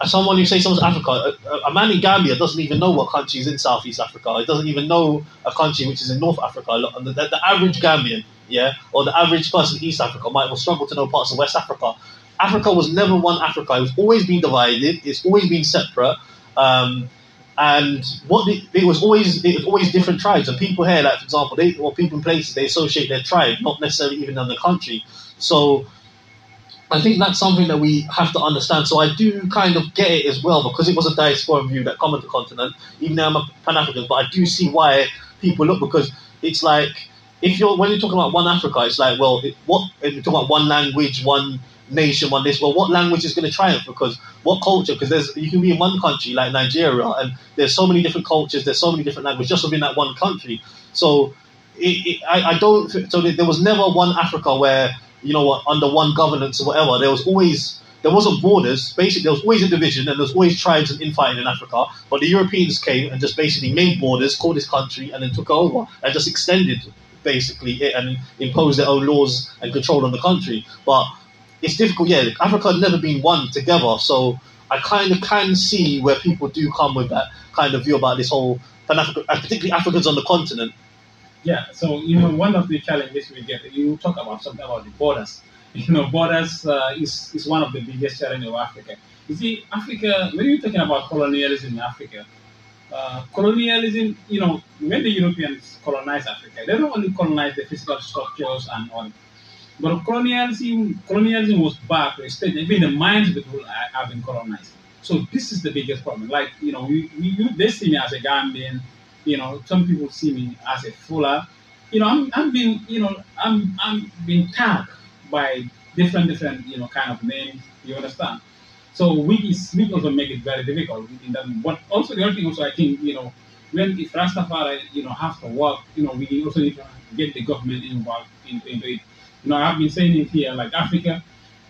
someone who say someone's Africa, a, a, man in Gambia doesn't even know what country is in Southeast Africa. He doesn't even know a country which is in North Africa. The, the, the average Gambian, yeah, or the average person in East Africa might will struggle to know parts of West Africa. Africa was never one Africa. It was always been divided. It's always been separate. Um, and what the, it was always it was always different tribes and people here, like for example, they or people in places they associate their tribe, not necessarily even in the country. So I think that's something that we have to understand. So I do kind of get it as well because it was a diaspora view that come on the continent. Even though I'm a Pan African, but I do see why people look because it's like if you're when you're talking about one Africa, it's like well, it, what if you're talking about one language, one nation, one this. Well, what language is going to triumph? Because what culture? Because there's you can be in one country like Nigeria, and there's so many different cultures, there's so many different languages just within that one country. So it, it, I, I don't. So there was never one Africa where you know what, under one governance or whatever, there was always there wasn't borders. Basically, there was always a division, and there was always tribes and infighting in Africa. But the Europeans came and just basically made borders, called this country, and then took over and just extended basically it and imposed their own laws and control on the country. But it's difficult. Yeah, Africa had never been one together, so I kind of can see where people do come with that kind of view about this whole Africa, particularly Africans on the continent.
Yeah, so you know, one of the challenges we get, you talk about something about the borders. You know, borders uh, is is one of the biggest challenges of Africa. You see, Africa, when you're talking about colonialism in Africa, uh, colonialism, you know, when the Europeans colonized Africa, they don't only colonize the physical structures and all, but colonialism, colonialism was back to a stage, even the minds of the people have been colonized. So this is the biggest problem. Like, you know, we, we, they see me as a Gambian, you know, some people see me as a Fula. You know, I'm, I'm being, you know, I'm, I'm being tagged by different, different, you know, kind of names. You understand? So we we also make it very difficult in that. But also the other thing also I think you know when if Rastafari you know have to work, you know we also need to get the government involved into, into it. You know I've been saying it here like Africa.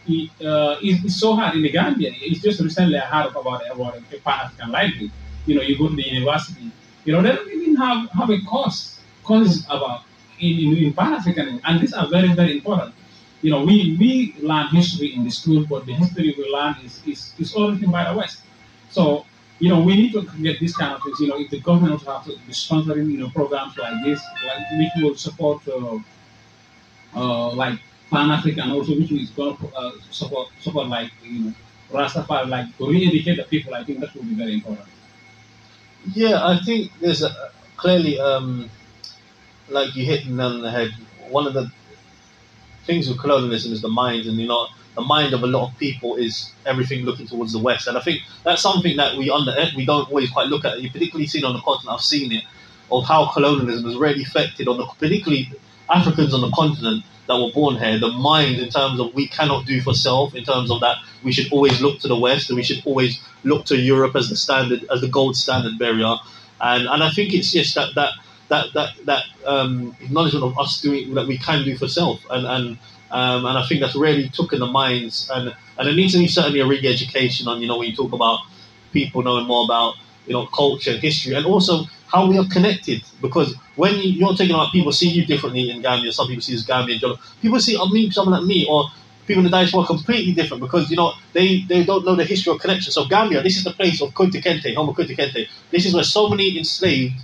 It, uh, it's, it's so hard in the Gambia. It's just recently I heard about about a Pan African library. You know, you go to the university. You know, they don't even have have a course course about in, in, Pan African, and these are very very important you know, we, we learn history in the school, but the history we learn is, is, is all written by the West. So, you know, we need to get this kind of things. You know, if the government also have to be sponsoring, you know, programs like this, like which will support, uh, uh, like Pan African, also which is going to uh, support, support like, you know, Rastafari, like to re-educate the people. I think that will be very important.
Yeah, I think there's a, clearly, um, like you hit on the head. One of the things with colonialism is the mind, and you know, the mind of a lot of people is everything looking towards the west. And I think that's something that we under we don't always quite look at. You particularly seen on the continent. I've seen it of how colonialism has really affected on the particularly Africans on the continent that were born here. The mind in terms of we cannot do for self. In terms of that, we should always look to the west, and we should always look to Europe as the standard, as the gold standard barrier. And and I think it's just that that that that that um, acknowledgement of us doing that we can do for self, and and um, and I think that's really took in the minds, and and it needs to be certainly a re-education on you know when you talk about people knowing more about you know culture history, and also how we are connected. Because when you, are talking about people see you differently in Gambia, some people see you as Gambian, people see I mean someone like me or people in the diaspora completely different because you know they, they don't know the history of connection. So Gambia, this is the place of Kunta Kinte, Homo Kunta Kinte. This is where so many enslaved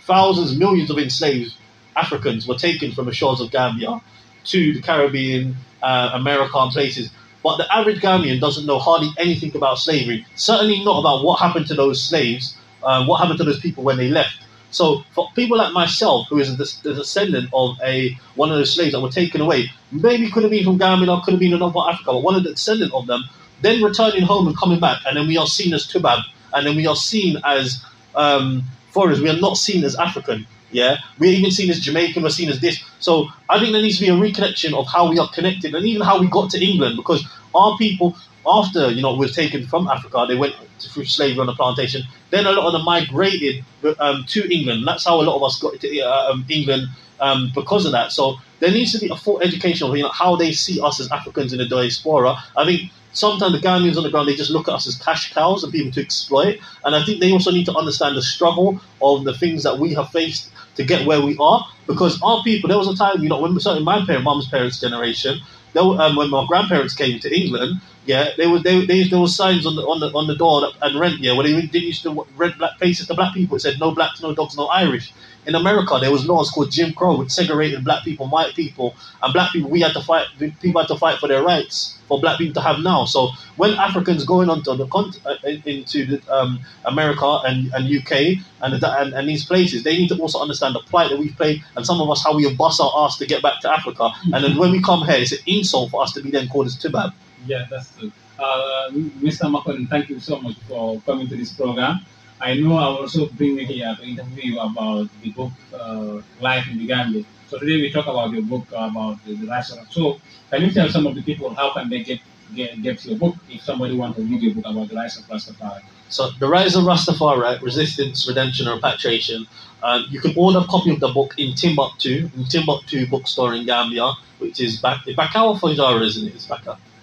thousands, millions of enslaved Africans were taken from the shores of Gambia to the Caribbean, uh, America, and places. But the average Gambian doesn't know hardly anything about slavery. Certainly not about what happened to those slaves, uh, what happened to those people when they left. So for people like myself, who is the descendant of a one of those slaves that were taken away, maybe could have been from Gambia could have been another part of Africa, but one of the descendant of them, then returning home and coming back, and then we are seen as Tubab, and then we are seen as um, foreigners. We are not seen as African. Yeah, we're even seen as Jamaican. We're seen as this. So I think there needs to be a reconnection of how we are connected, and even how we got to England, because our people, after you know, were taken from Africa, they went through slavery on the plantation. Then a lot of them migrated um, to England. That's how a lot of us got to uh, um, England um, because of that. So there needs to be a full education of you know how they see us as Africans in the diaspora. I think sometimes the Ghanaians on the ground they just look at us as cash cows and people to exploit. And I think they also need to understand the struggle of the things that we have faced to get where we are. Because our people, there was a time, you know, when certainly my parents, mum's parents' generation, there, um, when my grandparents came to England, yeah, there was they, they, there was signs on the on the on the door that, and rent, yeah, where they, they used to rent black faces to black people. It said no blacks, no dogs, no Irish in America, there was laws called Jim Crow, which segregated black people, white people, and black people. We had to fight. People had to fight for their rights for black people to have now. So when Africans going onto the uh, into the, um, America and, and UK and, and, and these places, they need to also understand the plight that we've played, and some of us how we have bust our ass to get back to Africa. And then when we come here, it's an insult for us to be then called as Tubab.
Yeah, that's true. Uh, Mr. Makonnen, thank you so much for coming to this program. I know I will also bring you here to interview you about the book uh, Life in the Gambia. So today we talk about your book about the, the of. So can you tell some of the people how can they get get, get your book if somebody wants to read your book about the rise of Rastafari?
So the rise of Rastafari, resistance, redemption, or repatriation. Um, you can order a copy of the book in Timbooktoo, in Timbooktoo bookstore in Gambia, which is back Bakau or Fajara, isn't it? It's.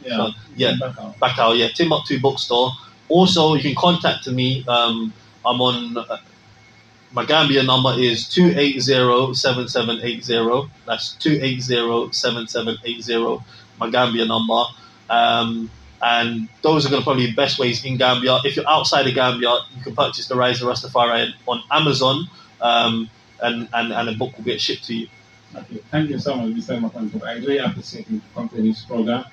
Yeah,
yeah, Bakau. Yeah, Timbooktoo bookstore. Also, you can contact me. Um, I'm on uh, my Gambia number is 280-7780. That's 280-7780, my Gambia number. Um, and those are going to probably be the best ways in Gambia. If you're outside of Gambia, you can purchase The Rise of Rastafari on Amazon, um, and, and, and a book will get shipped to you.
Okay. Thank you so much, Mr. Makonnen. I really appreciate you coming to this program.